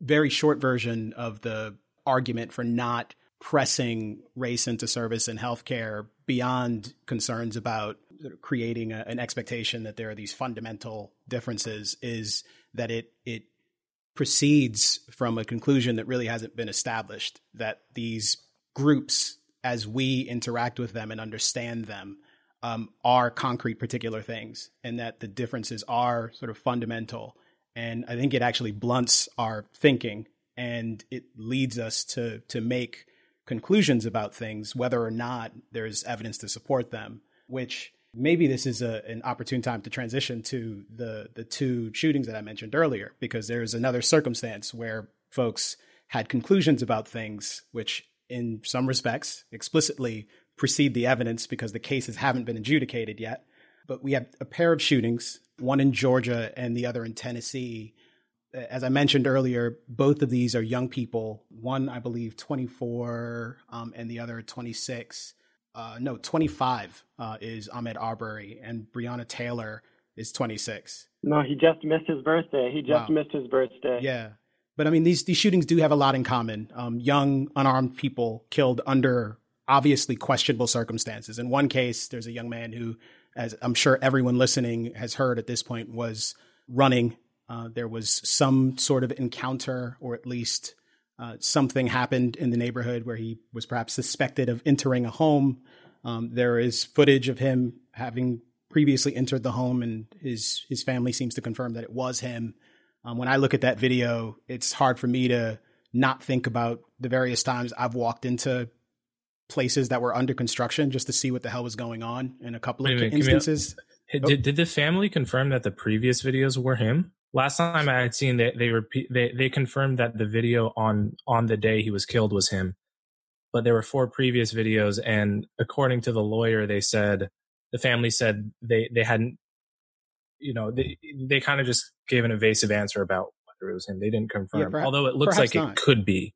very short version of the argument for not pressing race into service in healthcare beyond concerns about creating a, an expectation that there are these fundamental differences is that it it proceeds from a conclusion that really hasn't been established that these groups as we interact with them and understand them um, are concrete particular things and that the differences are sort of fundamental. And i think it actually blunts our thinking and it leads us to to make conclusions about things whether or not there's evidence to support them which maybe this is a, an opportune time to transition to the the two shootings that I mentioned earlier, because there's another circumstance where folks had conclusions about things which, in some respects, explicitly precede the evidence because the cases haven't been adjudicated yet. But we have a pair of shootings, one in Georgia and the other in Tennessee. As I mentioned earlier, both of these are young people. One, I believe, 24, um, and the other 26 uh, no, 25 uh, is Ahmaud Arbery, and Breonna Taylor is 26. No, he just missed his birthday. He just wow. missed his birthday. Yeah. But I mean, these, these shootings do have a lot in common. Um, young, unarmed people killed under obviously questionable circumstances. In one case, there's a young man who, as I'm sure everyone listening has heard at this point, was running. Uh, there was some sort of encounter, or at least uh, something happened in the neighborhood where he was perhaps suspected of entering a home. Um, there is footage of him having previously entered the home, and his his family seems to confirm that it was him. Um, when I look at that video, it's hard for me to not think about the various times I've walked into places that were under construction just to see what the hell was going on in a couple of minute, instances. Did, did the family confirm that the previous videos were him? Last time I had seen they they repeat they they confirmed that the video on on the day he was killed was him, but there were four previous videos, and according to the lawyer, they said the family said they they hadn't, you know, they they kind of just gave an evasive answer about whether it was him. They didn't confirm, yeah, perhaps, although it looks like not. it could be.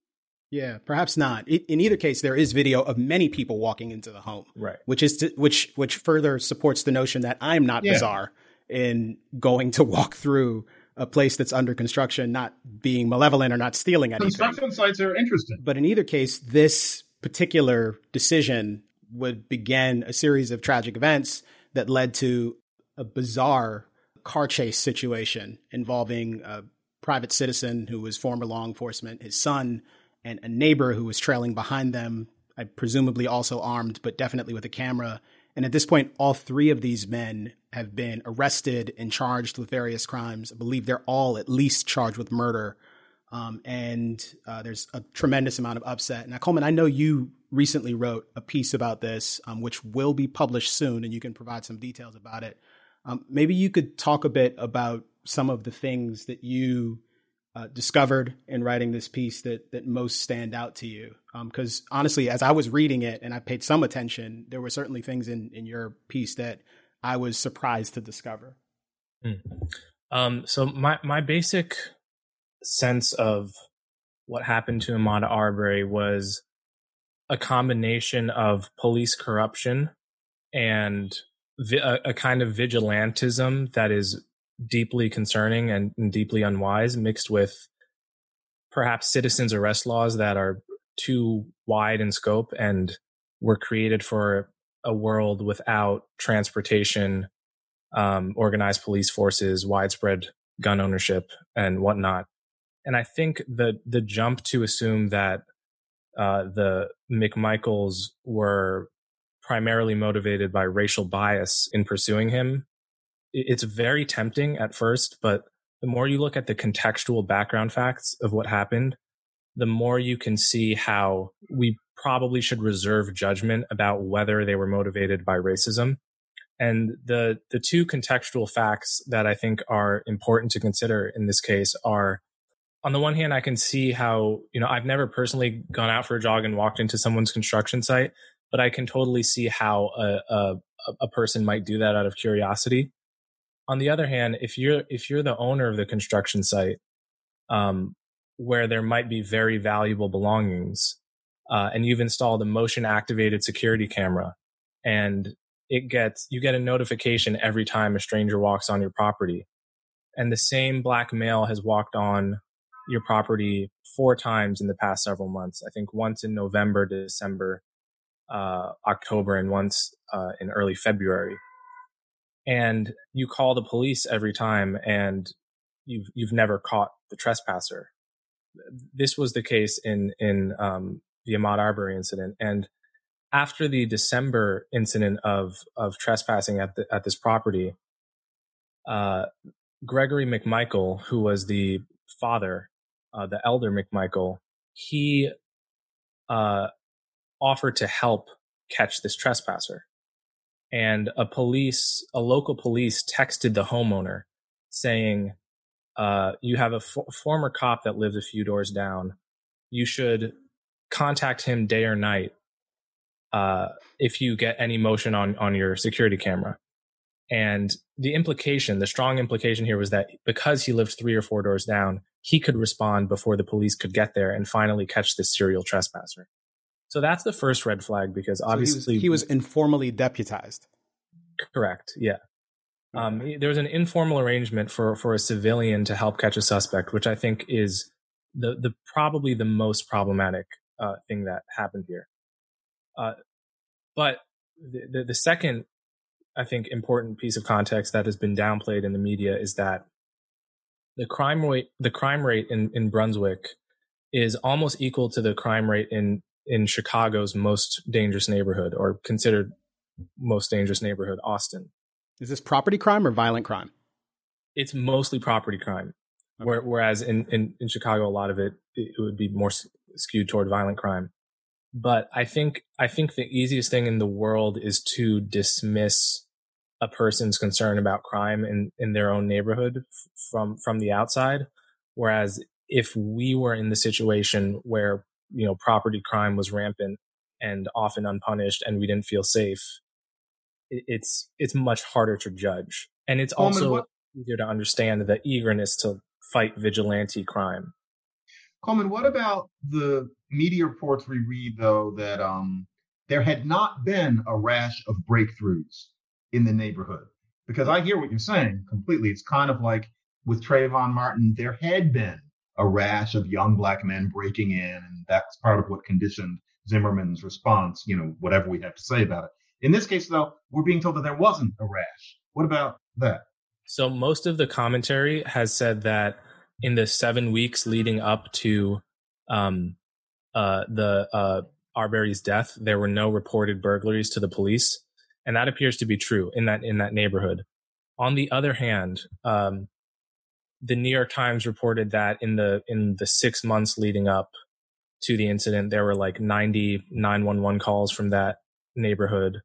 Yeah, perhaps not. In either case, there is video of many people walking into the home, right? Which is to, which which further supports the notion that I'm not yeah. bizarre in going to walk through a place that's under construction, not being malevolent or not stealing anything. Construction sites are interesting. But in either case, this particular decision would begin a series of tragic events that led to a bizarre car chase situation involving a private citizen who was former law enforcement, his son, and a neighbor who was trailing behind them, I presumably also armed, but definitely with a camera. And at this point, all three of these men have been arrested and charged with various crimes. I believe they're all at least charged with murder. Um, and uh, there's a tremendous amount of upset. Now, Coleman, I know you recently wrote a piece about this, um, which will be published soon, and you can provide some details about it. Um, maybe you could talk a bit about some of the things that you uh, discovered in writing this piece that that most stand out to you? Because um, honestly, as I was reading it and I paid some attention, there were certainly things in in your piece that I was surprised to discover. Mm. Um, so my my basic sense of what happened to Ahmaud Arbery was a combination of police corruption and vi- a, a, kind of vigilantism that is deeply concerning and, and deeply unwise, mixed with perhaps citizens arrest laws that are too wide in scope and were created for a world without transportation, um, organized police forces, widespread gun ownership, and whatnot. And I think the the jump to assume that uh, the McMichaels were primarily motivated by racial bias in pursuing him it's very tempting at first, but the more you look at the contextual background facts of what happened, the more you can see how we probably should reserve judgment about whether they were motivated by racism. And the the two contextual facts that I think are important to consider in this case are on the one hand, I can see how, you know, I've never personally gone out for a jog and walked into someone's construction site, but I can totally see how a, a, a person might do that out of curiosity on the other hand, if you're if you're the owner of the construction site, um, where there might be very valuable belongings, uh, and you've installed a motion activated security camera, and it gets you get a notification every time a stranger walks on your property, and the same black male has walked on your property four times in the past several months. I think once in November, December, uh, October, and once uh, in early February and you call the police every time and you've you've never caught the trespasser. This was the case in in um, the Ahmaud Arbery incident, and after the December incident of of trespassing at the, at this property, uh, Gregory McMichael, who was the father, uh, the elder McMichael, he uh, offered to help catch this trespasser and a police, a local police texted the homeowner saying, uh, you have a former cop that lives a few doors down. You should contact him day or night uh, if you get any motion on, on your security camera. And the implication, the strong implication here was that because he lived three or four doors down, he could respond before the police could get there and finally catch this serial trespasser. So that's the first red flag because obviously so he, was, he, was, informally deputized. Correct. Yeah. Um, there was an informal arrangement for for a civilian to help catch a suspect, which I think is the the probably the most problematic uh, thing that happened here. Uh, but the, the, the second, I think, important piece of context that has been downplayed in the media is that the crime rate the crime rate in, in Brunswick is almost equal to the crime rate in in Chicago's most dangerous neighborhood or considered most dangerous neighborhood, Austin. Is this property crime or violent crime? It's mostly property crime. Okay. Whereas in, in, in Chicago, a lot of it, it would be more skewed toward violent crime. But I think, I think the easiest thing in the world is to dismiss a person's concern about crime in, in their own neighborhood from, from the outside. Whereas if we were in the situation where you know property crime was rampant and often unpunished and we didn't feel safe it's it's much harder to judge and it's also what, easier to understand the eagerness to fight vigilante crime Coleman, what about the media reports we read though that um, there had not been a rash of breakthroughs in the neighborhood? Because I hear what you're saying completely. It's kind of like with Trayvon Martin, there had been a rash of young black men breaking in, and that's part of what conditioned Zimmerman's response, you know, whatever we have to say about it. In this case, though, we're being told that there wasn't a rash. What about that? So most of the commentary has said that in the seven weeks leading up to um, uh, the uh, Arbery's death, there were no reported burglaries to the police, and that appears to be true in that in that neighborhood. On the other hand, um, the New York Times reported that in the in the six months leading up to the incident, there were like 90 911 calls from that neighborhood,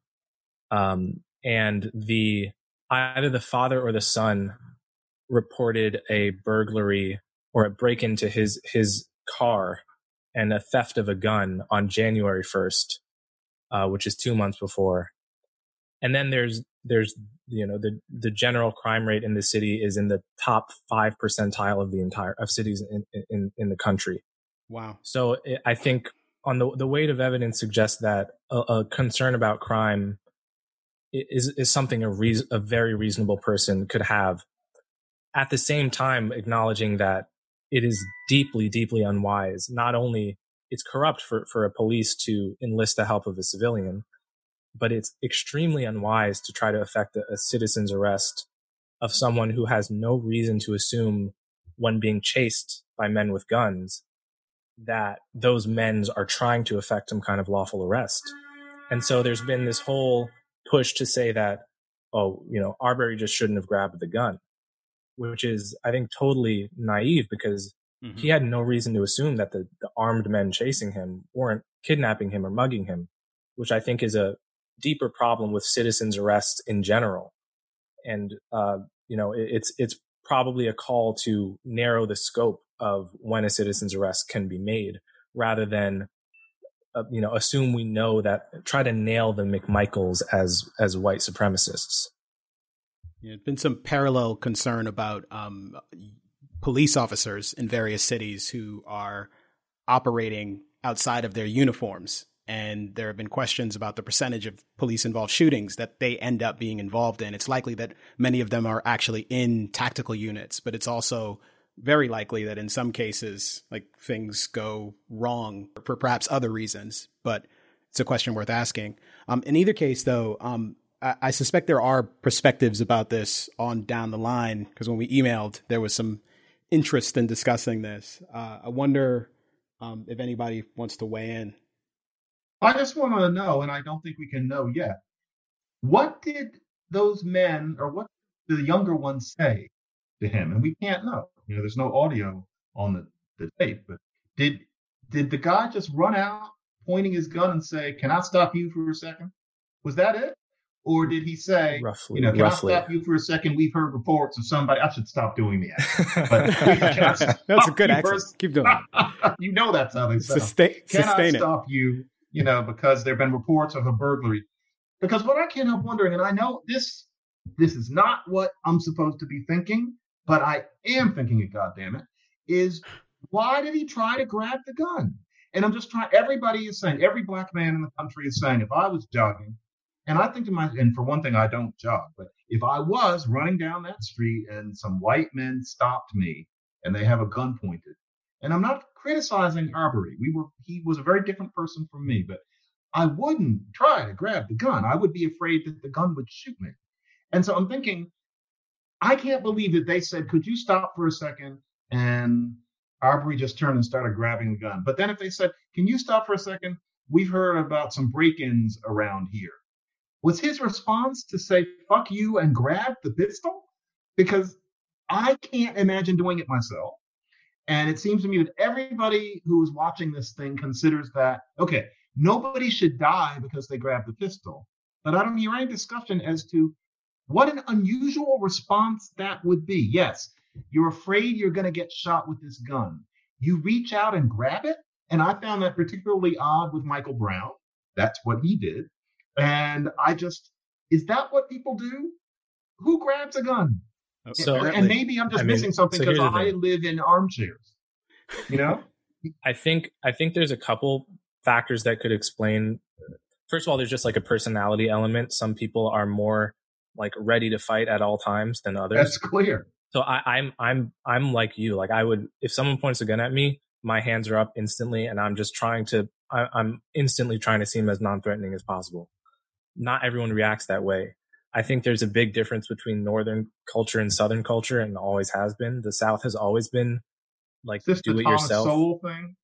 um, and the either the father or the son reported a burglary or a break into his his car and a theft of a gun on January 1st, uh, which is two months before. And then there's there's you know the the general crime rate in the city is in the top five percentile of the entire of cities in in, in the country. Wow. So I think on the the weight of evidence suggests that a, a concern about crime is is something a reason a very reasonable person could have. At the same time, acknowledging that it is deeply, deeply unwise. Not only it's corrupt for, for a police to enlist the help of a civilian, but it's extremely unwise to try to effect a, a citizen's arrest of someone who has no reason to assume when being chased by men with guns that those men are trying to effect some kind of lawful arrest. And so there's been this whole push to say that, oh, you know, Arbery just shouldn't have grabbed the gun which is, I think, totally naive because mm-hmm. he had no reason to assume that the, the armed men chasing him weren't kidnapping him or mugging him, which I think is a deeper problem with citizens' arrests in general. And, uh, you know, it, it's, it's probably a call to narrow the scope of when a citizen's arrest can be made rather than uh, you know assume we know that try to nail the mcmichaels as as white supremacists yeah, there's been some parallel concern about um, police officers in various cities who are operating outside of their uniforms. And there have been questions about the percentage of police involved shootings that they end up being involved in. It's likely that many of them are actually in tactical units, but it's also very likely that in some cases, like things go wrong for perhaps other reasons. But it's a question worth asking. Um, in either case, though, um, I, suspect there are perspectives about this on down the line because when we emailed, there was some interest in discussing this. Uh, I wonder um, if anybody wants to weigh in. I just want to know, and I don't think we can know yet. What did those men, or what did the younger ones say to him? And we can't know. You know, there's no audio on the, the tape. But did did the guy just run out, pointing his gun, and say, "Can I stop you for a second? Was that it? Or did he say, roughly, you know, can roughly. I stop you for a second? We've heard reports of somebody. I should stop doing the accent. <laughs> But that's a good accent. First? Keep doing it. <laughs> you know that's how they sound. Sustain, can sustain I stop it. you? You know, because there have been reports of a burglary. Because what I can't help wondering, and I know this this is not what I'm supposed to be thinking, but I am thinking it, God damn it, is why did he try to grab the gun? And I'm just trying, everybody is saying, every black man in the country is saying, if I was jogging and I think to myself, and for one thing, I don't jog, but if I was running down that street and some white men stopped me and they have a gun pointed, and I'm not criticizing Arbery, we were he was a very different person from me, but I wouldn't try to grab the gun. I would be afraid that the gun would shoot me. And so I'm thinking, I can't believe that they said, could you stop for a second? And Arbery just turned and started grabbing the gun. But then if they said, can you stop for a second? We've heard about some break ins around here was his response to say fuck you and grab the pistol? Because i can't imagine doing it myself. And it seems to me that everybody who is watching this thing considers that okay nobody should die because they grab the pistol. But i don't hear any discussion as to what an unusual response that would be. Yes you're afraid you're going to get shot with this gun. You reach out and grab it and i found that particularly odd with michael brown. That's what he did and I just, is that what people do? Who grabs a gun? Oh, so, and maybe I'm just I mean, missing something because so I live in armchairs. You know? <laughs> I think I think there's a couple factors that could explain. First of all, there's just like a personality element. Some people are more like ready to fight at all times than others. That's clear. So I, I'm I'm I'm like you. Like I would, if someone points a gun at me, my hands are up instantly, and I'm just trying to I, I'm instantly trying to seem as non-threatening as possible. Not everyone reacts that way. I think there's a big difference between Northern culture and Southern culture, and always has been. The South has always been like do it yourself. Sowell thing?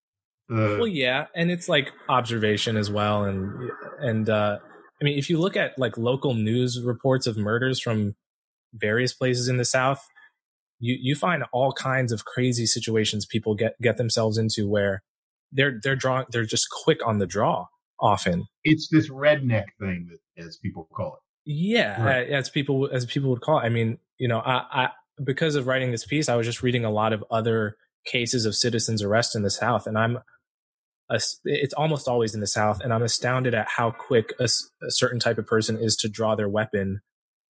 The- Well, yeah, and it's like observation as well, and and uh, I mean, if you look at like local news reports of murders from various places in the South, you you find all kinds of crazy situations people get get themselves into where they're they're drawing they're just quick on the draw often. it's this redneck thing, that, as people call it. Yeah, Right. as people as people would call it. I mean, you know, I, I because of writing this piece, I was just reading a lot of other cases of citizens arrest in the South, and I'm as- it's almost always in the South, and I'm astounded at how quick a certain type of person is to draw their weapon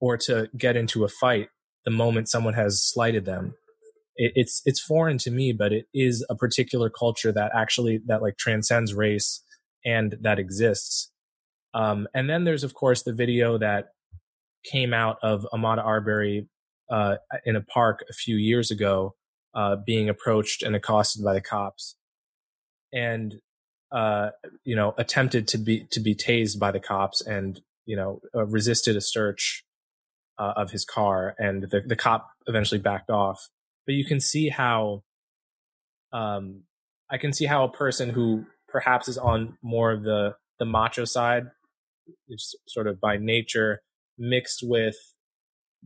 or to get into a fight the moment someone has slighted them. It, it's it's foreign to me, but it is a particular culture that actually that like transcends race and that exists. Um, and then there's of course the video that came out of Ahmaud Arbery uh, in a park a few years ago, uh, being approached and accosted by the cops, and uh, you know attempted to be to be tased by the cops, and you know uh, resisted a search uh, of his car, and the the cop eventually backed off. But you can see how, um, I can see how a person who perhaps is on more of the the macho side, it's sort of by nature, mixed with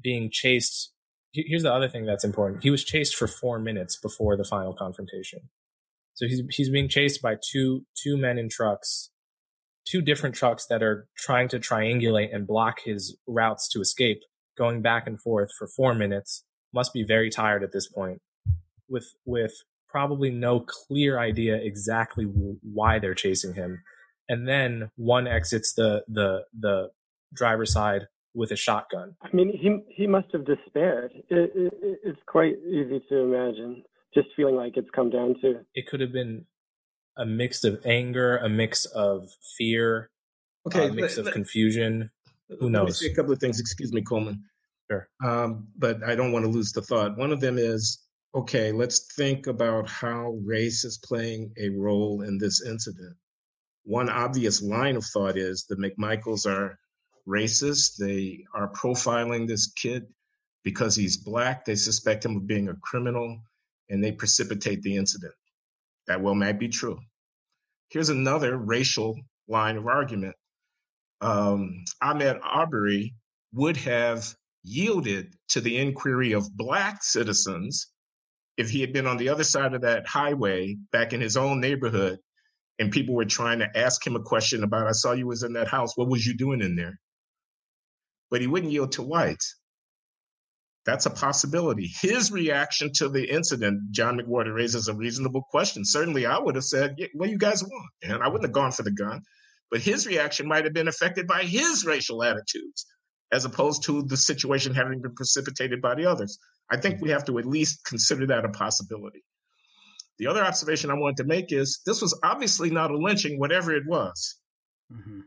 being chased. Here's the other thing that's important. He was chased for four minutes before the final confrontation. So he's he's being chased by two two men in trucks, two different trucks that are trying to triangulate and block his routes to escape, going back and forth for four minutes. Must be very tired at this point, with with probably no clear idea exactly why they're chasing him. And then one exits the the the driver's side with a shotgun. I mean, he he must have despaired. It, it, it- it's quite easy to imagine, just feeling like it's come down to. It could have been a mix of anger, a mix of fear, Okay, a mix let- of let- confusion. Who Let me knows? say a couple of things. Excuse me, Coleman. Sure. Um, but I don't want to lose the thought. One of them is okay, let's think about how race is playing a role in this incident. One obvious line of thought is the McMichaels are racist. They are profiling this kid because he's black. They suspect him of being a criminal and they precipitate the incident. That well might be true. Here's another racial line of argument. Um, Ahmaud Arbery would have yielded to the inquiry of black citizens if he had been on the other side of that highway back in his own neighborhood and people were trying to ask him a question about i saw you was in that house. What was you doing in there? But he wouldn't yield to whites that's a possibility. His reaction to the incident john mcwhorter raises a reasonable question. Certainly i would have said yeah, what do you guys want? And i wouldn't have gone for the gun. But his reaction might have been affected by his racial attitudes as opposed to the situation having been precipitated by the others. I think we have to at least consider that a possibility. The other observation I wanted to make is this was obviously not a lynching, whatever it was. Mhm.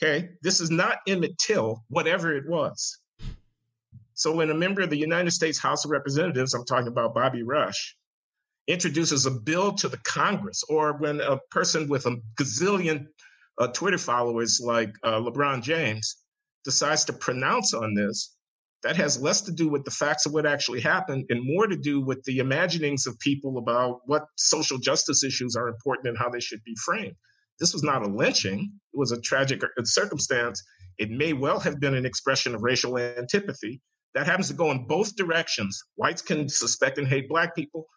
Okay. This is not Emmett Till, whatever it was. So when a member of the United States House of Representatives, I'm talking about Bobby Rush, introduces a bill to the Congress, or when a person with a gazillion uh, Twitter followers like uh, LeBron James decides to pronounce on this, that has less to do with the facts of what actually happened and more to do with the imaginings of people about what social justice issues are important and how they should be framed. This was not a lynching, it was a tragic circumstance. It may well have been an expression of racial antipathy. That happens to go in both directions. Whites can suspect and hate black people,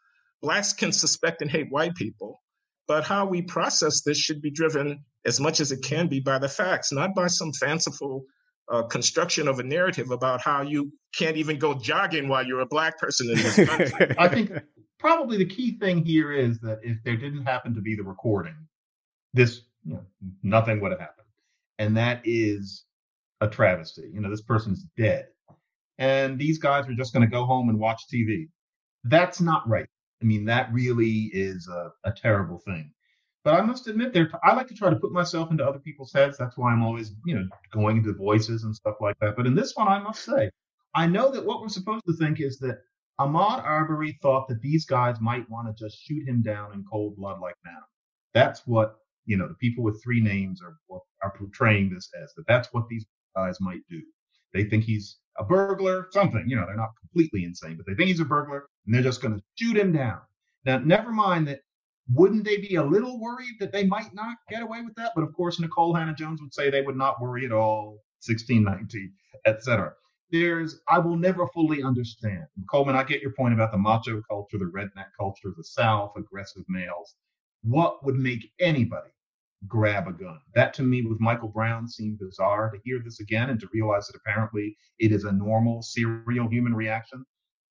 blacks can suspect and hate white people. But how we process this should be driven as much as it can be by the facts, not by some fanciful uh, construction of a narrative about how you can't even go jogging while you're a black person in this country. <laughs> I think probably the key thing here is that if there didn't happen to be the recording, this you know, nothing would have happened, and that is a travesty. You know, this person's dead, and these guys are just going to go home and watch TV. That's not right. I mean, that really is a, a terrible thing. But I must admit, there I like to try to put myself into other people's heads. That's why I'm always, you know, going into voices and stuff like that. But in this one, I must say, I know that what we're supposed to think is that Ahmaud Arbery thought that these guys might want to just shoot him down in cold blood like now. That's what you know, the people with three names are are portraying this as that that's what these guys might do. They think he's a burglar, something, you know, they're not completely insane, but they think he's a burglar and they're just going to shoot him down. Now, never mind that. Wouldn't they be a little worried that they might not get away with that? But of course, Nikole Hannah-Jones would say they would not worry at all. 1619, etc. There's, I will never fully understand. Coleman, I get your point about the macho culture, the redneck culture, the South, aggressive males. What would make anybody grab a gun. That to me with Michael Brown seemed bizarre to hear this again and to realize that apparently it is a normal serial human reaction.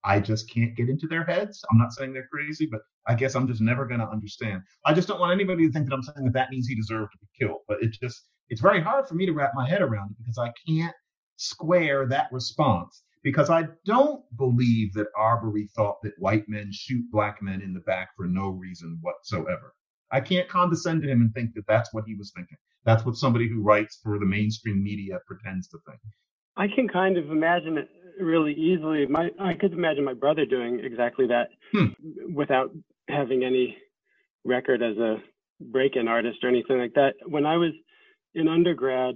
I just can't get into their heads. I'm not saying they're crazy, but I guess I'm just never going to understand. I just don't want anybody to think that I'm saying that that means he deserved to be killed. But it just, it's very hard for me to wrap my head around it because I can't square that response because I don't believe that Arbery thought that white men shoot black men in the back for no reason whatsoever. I can't condescend to him and think that that's what he was thinking. That's what somebody who writes for the mainstream media pretends to think. I can kind of imagine it really easily. My I could imagine my brother doing exactly that hmm. without having any record as a break-in artist or anything like that. When I was in undergrad,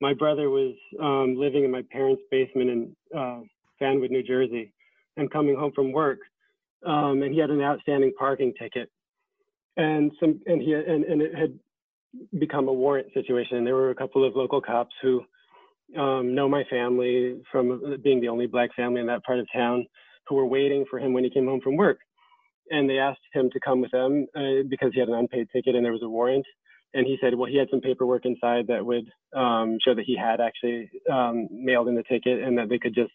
my brother was um, living in my parents' basement in uh, Fanwood, New Jersey, and coming home from work, um, and he had an outstanding parking ticket and some and he and, and it had become a warrant situation and there were a couple of local cops who um, know my family from being the only black family in that part of town who were waiting for him when he came home from work. And they asked him to come with them uh, because he had an unpaid ticket and there was a warrant. And he said well he had some paperwork inside that would um, show that he had actually um, mailed in the ticket and that they could just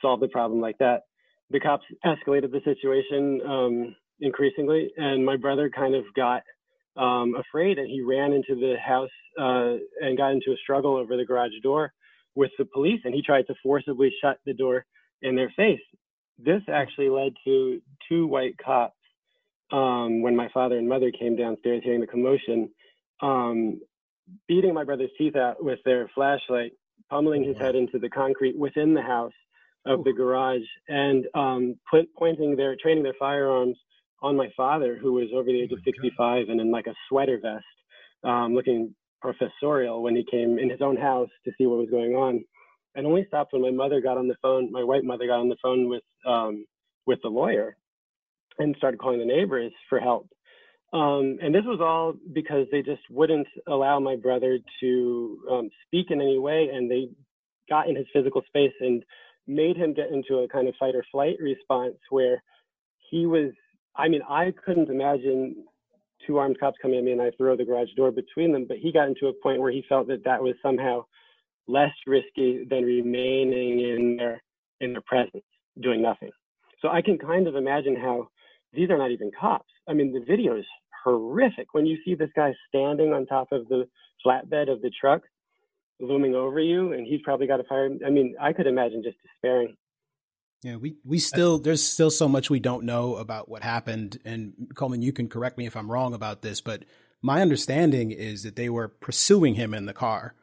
solve the problem like that. The cops escalated the situation um, increasingly, and my brother kind of got um, afraid and he ran into the house uh, and got into a struggle over the garage door with the police, and he tried to forcibly shut the door in their face. This actually led to two white cops um, when my father and mother came downstairs hearing the commotion, um, beating my brother's teeth out with their flashlight, pummeling his head into the concrete within the house of the garage, and um, put, pointing their, training their firearms on my father, who was over the age of 65 and in like a sweater vest, um, looking professorial when he came in his own house to see what was going on. And only stopped when my mother got on the phone. My white mother got on the phone with um, with the lawyer and started calling the neighbors for help. Um, and this was all because they just wouldn't allow my brother to um, speak in any way, and they got in his physical space and made him get into a kind of fight or flight response where he was I mean, I couldn't imagine two armed cops coming at me and I throw the garage door between them, but he got into a point where he felt that that was somehow less risky than remaining in their in their presence, doing nothing. So I can kind of imagine how these are not even cops. I mean, the video is horrific when you see this guy standing on top of the flatbed of the truck looming over you and he's probably got a fire i mean i could imagine just despairing yeah, we we still there's still so much we don't know about what happened, and Coleman, you can correct me if I'm wrong about this, but my understanding is that they were pursuing him in the car,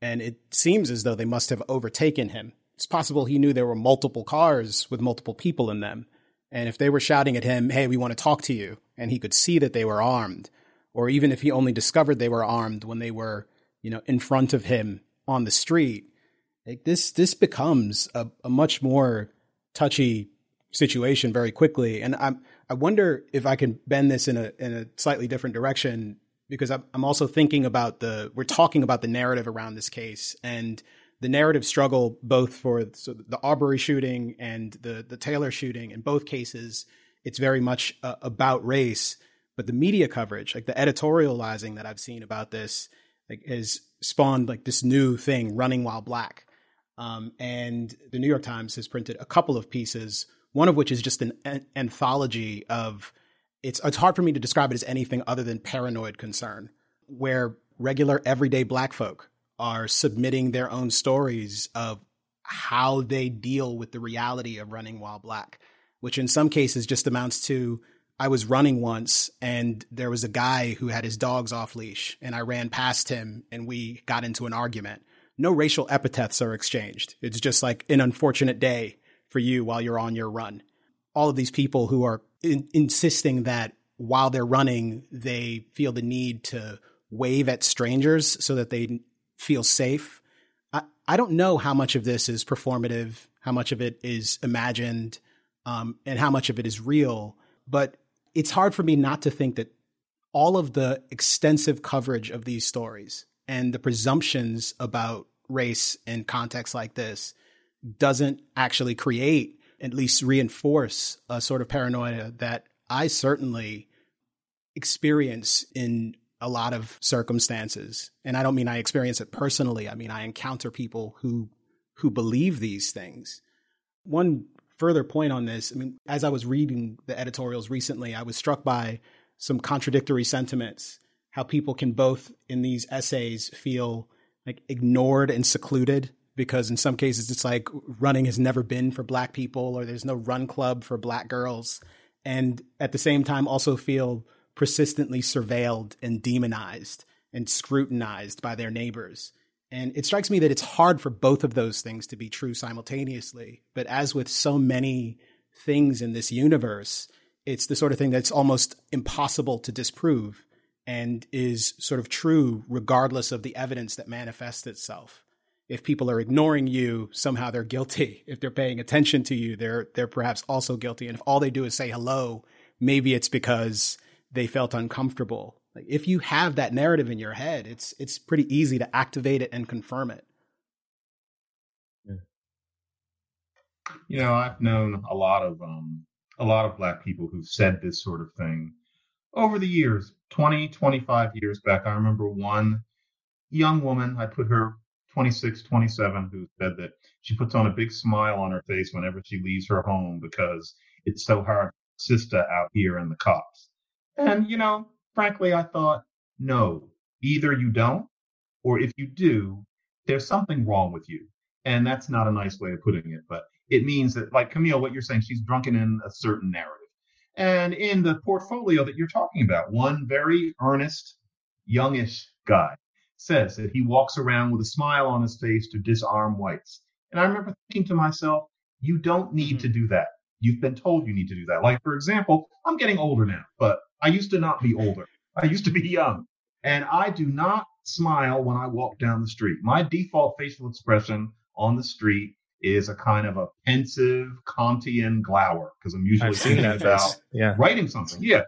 and it seems as though they must have overtaken him. It's possible he knew there were multiple cars with multiple people in them, and if they were shouting at him, "Hey, we want to talk to you," and he could see that they were armed, or even if he only discovered they were armed when they were, you know, in front of him on the street, like this this becomes a, a much more touchy situation very quickly. And I'm, I wonder if I can bend this in a, in a slightly different direction because I'm, I'm also thinking about the, we're talking about the narrative around this case and the narrative struggle both for the Arbery shooting and the, the Taylor shooting. In both cases, it's very much uh, about race, but the media coverage, like the editorializing that I've seen about this, like has spawned like this new thing, running while black um, and the New York Times has printed a couple of pieces, one of which is just an, an anthology of it's it's hard for me to describe it as anything other than paranoid concern, where regular everyday black folk are submitting their own stories of how they deal with the reality of running while black, which in some cases just amounts to I was running once and there was a guy who had his dogs off leash and I ran past him and we got into an argument no racial epithets are exchanged. It's just like an unfortunate day for you while you're on your run. All of these people who are in- insisting that while they're running, they feel the need to wave at strangers so that they feel safe. I, I don't know how much of this is performative, how much of it is imagined, um, and how much of it is real. But it's hard for me not to think that all of the extensive coverage of these stories and the presumptions about race in contexts like this doesn't actually create, at least reinforce a sort of paranoia that I certainly experience in a lot of circumstances. And I don't mean I experience it personally. I mean I encounter people who who believe these things. One further point on this, I mean, as I was reading the editorials recently, I was struck by some contradictory sentiments, how people can both in these essays feel like ignored and secluded because in some cases it's like running has never been for black people or there's no run club for black girls and at the same time also feel persistently surveilled and demonized and scrutinized by their neighbors. And it strikes me that it's hard for both of those things to be true simultaneously but as with so many things in this universe it's the sort of thing that's almost impossible to disprove and is sort of true regardless of the evidence that manifests itself. If people are ignoring you, somehow they're guilty. <laughs> If they're paying attention to you, they're they're perhaps also guilty. And if all they do is say hello, maybe it's because they felt uncomfortable. Like if you have that narrative in your head, it's it's pretty easy to activate it and confirm it. You know, I've known a lot of um, a lot of black people who've said this sort of thing over the years 20 25 years back i remember one young woman i put her 26 27 who said that she puts on a big smile on her face whenever she leaves her home because it's so hard sister out here in the cops and you know frankly i thought no either you don't or if you do there's something wrong with you and that's not a nice way of putting it but it means that, like Kmele, what you're saying, she's drunken in a certain narrative. And in the portfolio that you're talking about, one very earnest, youngish guy says that he walks around with a smile on his face to disarm whites. And I remember thinking to myself, you don't need mm-hmm. to do that. You've been told you need to do that. Like, for example, I'm getting older now, but I used to not be older. I used to be young. And I do not smile when I walk down the street. My default facial expression on the street is a kind of a pensive Kantian glower because I'm usually thinking about <laughs> yeah. writing something. Yeah.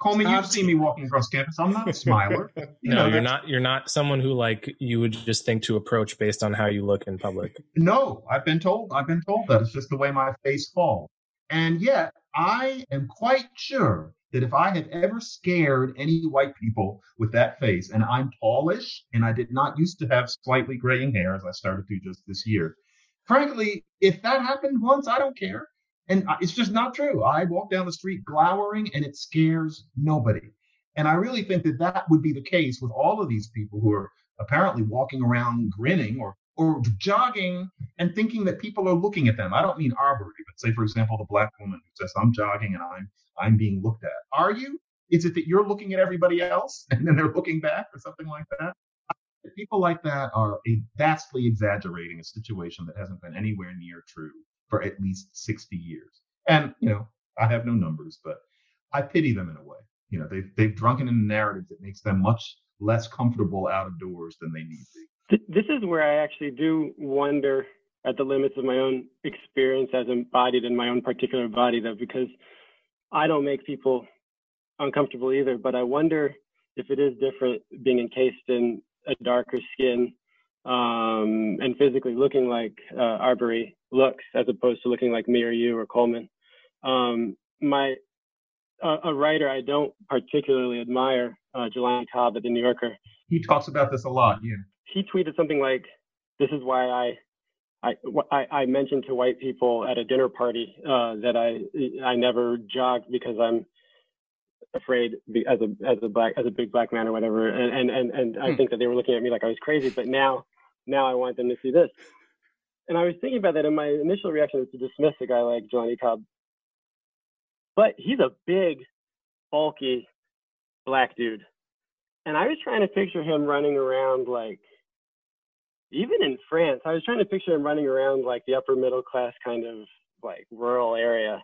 Coleman. You've seen me walking across campus. I'm not a smiler. <laughs> You no, know, you're not. You're not someone who like you would just think to approach based on how you look in public. No, I've been told. I've been told that it's just the way my face falls. And yet, I am quite sure that if I had ever scared any white people with that face, and I'm tallish, and I did not used to have slightly graying hair as I started to just this year, frankly, if that happened once, I don't care. And it's just not true. I walk down the street glowering and it scares nobody. And I really think that that would be the case with all of these people who are apparently walking around grinning or or jogging and thinking that people are looking at them. I don't mean arbitrary, but say for example the black woman who says I'm jogging and I'm I'm being looked at. Are you? Is it that you're looking at everybody else <laughs> and then they're looking back or something like that? People like that are vastly exaggerating a situation that hasn't been anywhere near true for at least 60 years. And, you know, I have no numbers, but I pity them in a way. You know, they've, they've drunken in a narrative that makes them much less comfortable out of doors than they need to be. This is where I actually do wonder at the limits of my own experience as embodied in my own particular body, though, because I don't make people uncomfortable either. But I wonder if it is different being encased in a darker skin um, and physically looking like uh, Arbery looks, as opposed to looking like me or you or Coleman. Um, my uh, a writer I don't particularly admire, uh, Jelani Cobb at the New Yorker. He talks about this a lot. Yeah. He tweeted something like, "This is why I." I, I, I mentioned to white people at a dinner party uh, that I I never jogged because I'm afraid as a as a black as a big black man or whatever. And and and, and hmm. i think that they were looking at me like i was crazy but now now i want them to see this. And i was thinking about that and my initial reaction was to dismiss a guy like Jelani Cobb. But he's a big bulky black dude. And i was trying to picture him running around like even in france i was trying to picture him running around like the upper middle class kind of like rural area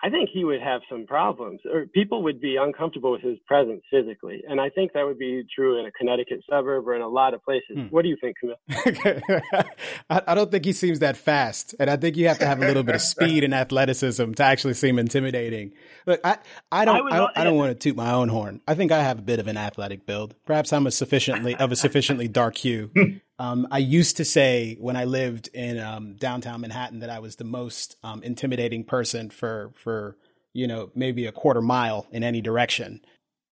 I think he would have some problems, or people would be uncomfortable with his presence physically. And I think that would be true in a Connecticut suburb or in a lot of places. Hmm. What do you think, Kmele? <laughs> I, don't think he seems that fast. And I think you have to have a little bit of speed and athleticism to actually seem intimidating. Look, I, I don't, I, I don't, I don't want to toot my own horn. I think I have a bit of an athletic build. Perhaps I'm a sufficiently, of a sufficiently dark hue. <laughs> Um, I used to say when I lived in um, downtown Manhattan that I was the most um, intimidating person for for you know maybe a quarter mile in any direction,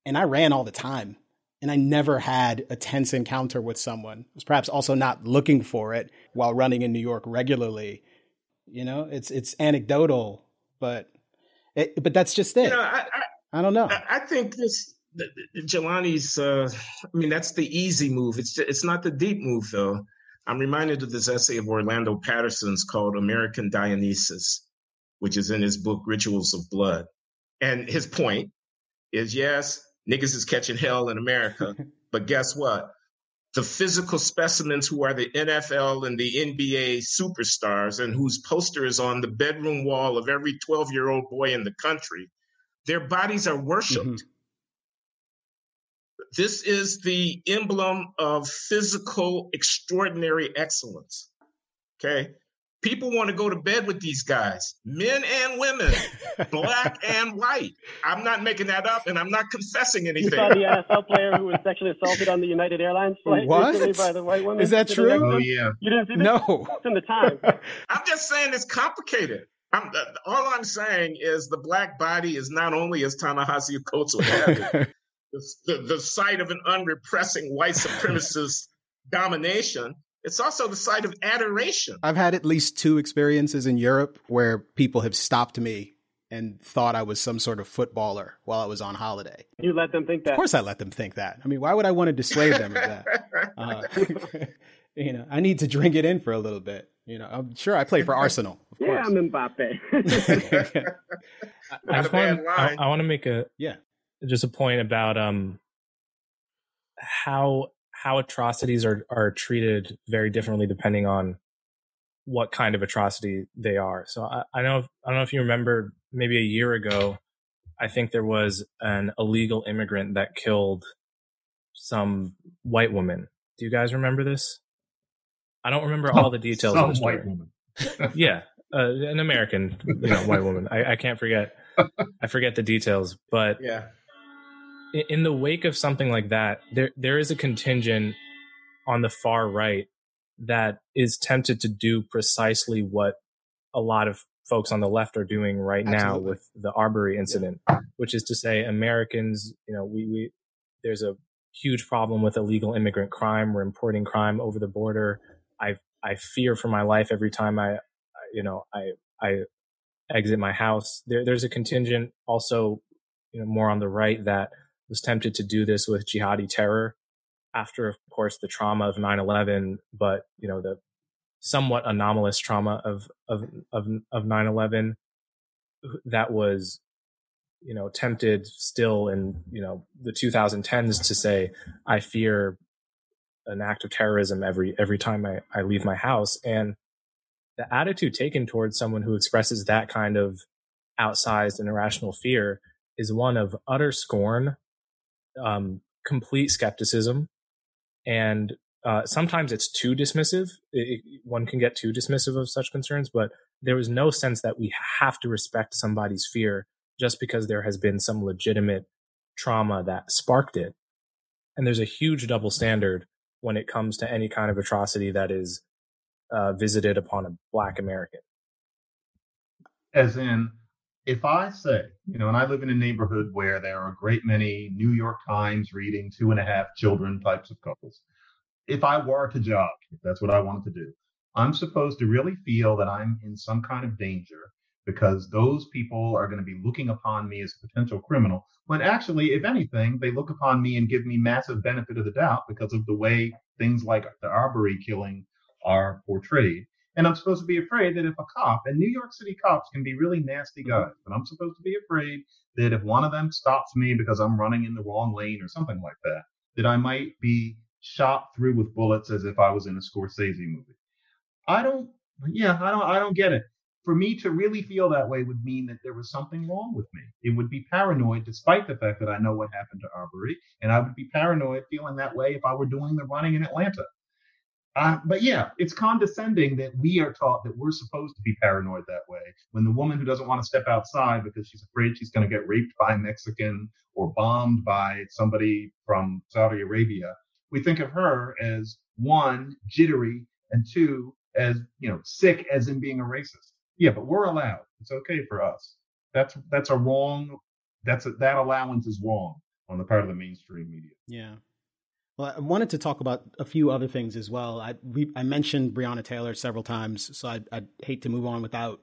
and I ran all the time, and I never had a tense encounter with someone. I was perhaps also not looking for it while running in New York regularly. You know, it's it's anecdotal, but it, but that's just it. You know, I, I, I don't know. I think this Jelani's, uh, I mean, that's the easy move. It's it's not the deep move, though. I'm reminded of this essay of Orlando Patterson's called American Dionysus, which is in his book Rituals of Blood. And his point is yes, niggas is catching hell in America, <laughs> but guess what? The physical specimens who are the NFL and the NBA superstars and whose poster is on the bedroom wall of every 12 year old boy in the country, their bodies are worshiped. Mm-hmm this is the emblem of physical extraordinary excellence. Okay. People want to go to bed with these guys, men and women, <laughs> black and white. I'm not making that up and I'm not confessing anything. You saw the NFL player who was sexually assaulted on the United Airlines flight what? recently by the white woman. Is that true? Oh, yeah. You didn't see this? No. It's in the time. <laughs> I'm just saying it's complicated. I'm, uh, all I'm saying is the black body is not only as Ta-Nehisi Coates would have it, <laughs> the, the, site of an unrepressing white supremacist <laughs> domination. It's also the site of adoration. I've had at least two experiences in Europe where people have stopped me and thought I was some sort of footballer while I was on holiday. You let them think that? Of course, I let them think that. I mean, why would I want to dissuade them of that? <laughs> Uh, <laughs> you know, I need to drink it in for a little bit. You know, I'm sure I play for Arsenal. yeah, I'm Mbappe. I, I, want, I, I want to make a yeah just a point about um how how atrocities are are treated very differently depending on what kind of atrocity they are. So I, I know I don't know if you remember maybe a year ago, I think there was an illegal immigrant that killed some white woman. Do you guys remember this? I don't remember all the details some of the white woman. <laughs> yeah, uh, an American, you know, white woman. I, I can't forget. I forget the details, but yeah, in the wake of something like that, there there is a contingent on the far right that is tempted to do precisely what a lot of folks on the left are doing right Absolutely. now with the Arbery incident, yeah. which is to say Americans, you know, we, we there's a huge problem with illegal immigrant crime. We're importing crime over the border. I I fear for my life every time I, I you know, I I exit my house. There, there's a contingent also, you know, more on the right that was tempted to do this with jihadi terror after, of course, the trauma of 9/11, but you know the somewhat anomalous trauma of of of of 9/11 that was you know tempted still in you know the 2010s to say I fear an act of terrorism every every time I, I leave my house. And the attitude taken towards someone who expresses that kind of outsized and irrational fear is one of utter scorn um, complete skepticism, and uh, sometimes it's too dismissive. It, it, one can get too dismissive of such concerns, but there was no sense that we have to respect somebody's fear just because there has been some legitimate trauma that sparked it. And there's a huge double standard when it comes to any kind of atrocity that is uh, visited upon a Black American. As in, if I say, you know, and I live in a neighborhood where there are a great many New York Times reading two and a half children types of couples, if I were to jog, if that's what I wanted to do, I'm supposed to really feel that I'm in some kind of danger because those people are going to be looking upon me as a potential criminal. When actually, if anything, they look upon me and give me massive benefit of the doubt because of the way things like the Arbery killing are portrayed. And I'm supposed to be afraid that if a cop, and New York City cops can be really nasty mm-hmm. guys, but I'm supposed to be afraid that if one of them stops me because I'm running in the wrong lane or something like that, that I might be shot through with bullets as if I was in a Scorsese movie. I don't, yeah, I don't, I don't get it. for me to really feel that way would mean that there was something wrong with me. It would be paranoid, despite the fact that I know what happened to Arbery, and I would be paranoid feeling that way if I were doing the running in Atlanta. Uh, but yeah, it's condescending that we are taught that we're supposed to be paranoid that way. When the woman who doesn't want to step outside because she's afraid she's going to get raped by a Mexican or bombed by somebody from Saudi Arabia, we think of her as one, jittery, and two, as you know, sick as in being a racist. Yeah, but we're allowed. It's okay for us. That's that's a wrong. That's a, that allowance is wrong on the part of the mainstream media. Yeah. Well, I wanted to talk about a few other things as well. I we, I mentioned Breonna Taylor several times, so I'd, I'd hate to move on without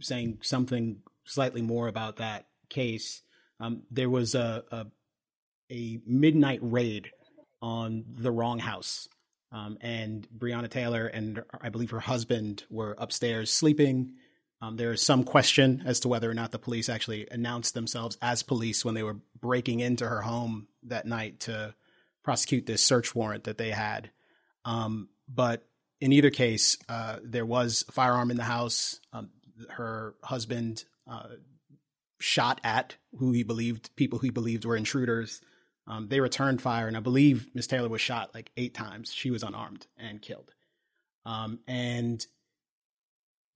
saying something slightly more about that case. Um, there was a, a, a midnight raid on the wrong house, um, and Breonna Taylor and I believe her husband were upstairs sleeping. Um, there is some question as to whether or not the police actually announced themselves as police when they were breaking into her home that night to prosecute this search warrant that they had. Um, but in either case, uh, there was a firearm in the house. Um, her husband uh, shot at who he believed people who he believed were intruders. Um, they returned fire, and I believe Miss Taylor was shot like eight times. She was unarmed and killed. Um, and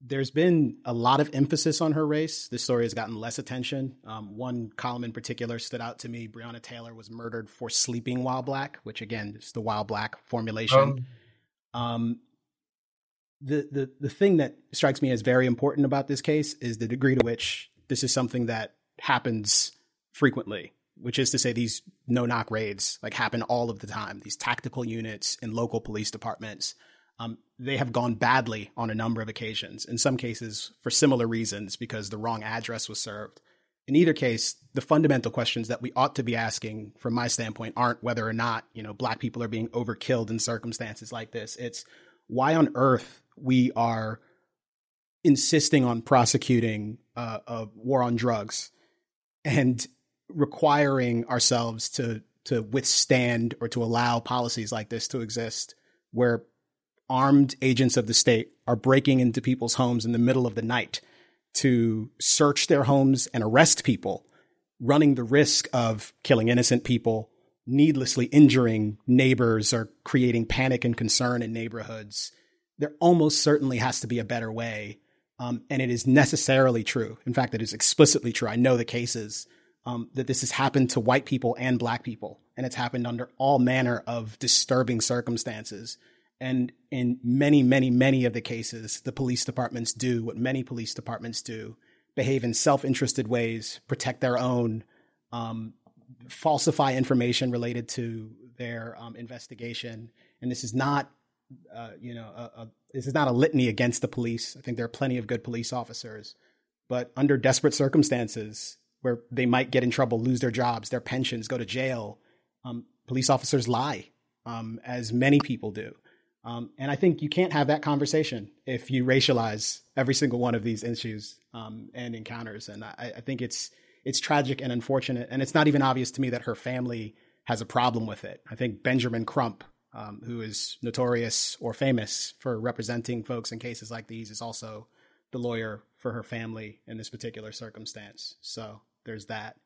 there's been a lot of emphasis on her race. This story has gotten less attention. Um, one column in particular stood out to me. Breonna Taylor was murdered for sleeping while black, which again is the while black formulation. Um, um, the, the the thing that strikes me as very important about this case is the degree to which this is something that happens frequently, which is to say these no knock raids like happen all of the time. These tactical units in local police departments um, they have gone badly on a number of occasions, in some cases for similar reasons because the wrong address was served. In either case, the fundamental questions that we ought to be asking from my standpoint aren't whether or not, you know, black people are being overkilled in circumstances like this. It's why on earth we are insisting on prosecuting uh, a war on drugs and requiring ourselves to to withstand or to allow policies like this to exist where armed agents of the state are breaking into people's homes in the middle of the night to search their homes and arrest people, running the risk of killing innocent people, needlessly injuring neighbors, or creating panic and concern in neighborhoods. There almost certainly has to be a better way. Um, and it is necessarily true. In fact, it is explicitly true. I know the cases um, that this has happened to white people and black people, and it's happened under all manner of disturbing circumstances. And in many, many, many of the cases, the police departments do what many police departments do behave in self interested ways, protect their own, um, falsify information related to their um, investigation. And this is not, uh, you know, a, a, this is not a litany against the police. I think there are plenty of good police officers, but under desperate circumstances where they might get in trouble, lose their jobs, their pensions, go to jail, um, police officers lie, um, as many people do. Um, and I think you can't have that conversation if you racialize every single one of these issues um, and encounters. And I, I, think it's it's tragic and unfortunate. And it's not even obvious to me that her family has a problem with it. I think Benjamin Crump, um, who is notorious or famous for representing folks in cases like these, is also the lawyer for her family in this particular circumstance. So there's that.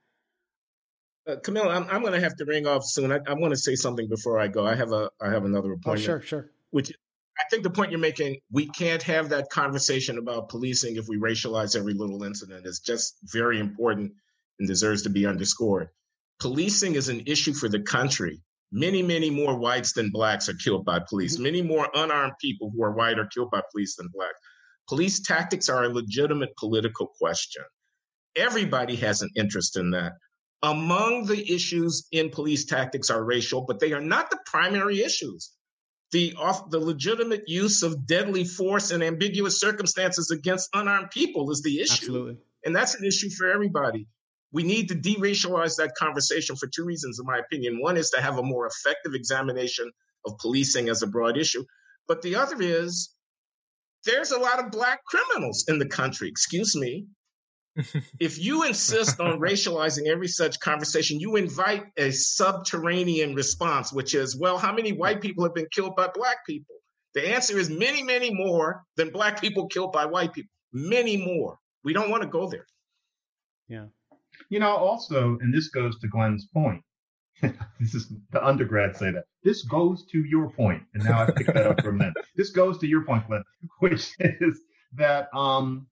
Uh, Kmele, I'm, I'm going to have to ring off soon. I, I want to say something before I go. I have a I have another appointment. Oh, sure, sure which I think the point you're making, we can't have that conversation about policing if we racialize every little incident. It's just very important and deserves to be underscored. Policing is an issue for the country. Many, many more whites than blacks are killed by police. Mm-hmm. Many more unarmed people who are white are killed by police than black. Police tactics are a legitimate political question. Everybody has an interest in that. Among the issues in police tactics are racial, but they are not the primary issues the off, the legitimate use of deadly force in ambiguous circumstances against unarmed people is the issue. Absolutely. And that's an issue for everybody. We need to deracialize that conversation for two reasons, in my opinion. One is to have a more effective examination of policing as a broad issue. But the other is there's a lot of black criminals in the country, excuse me, if you insist on <laughs> racializing every such conversation, you invite a subterranean response, which is, well, how many white people have been killed by black people? The answer is many, many more than black people killed by white people. Many more. We don't want to go there. Yeah. You know, also, and this goes to Glenn's point. <laughs> this is the undergrads say that. This goes to your point, and now I pick that up from them. <laughs> This goes to your point, Glenn, which is that um,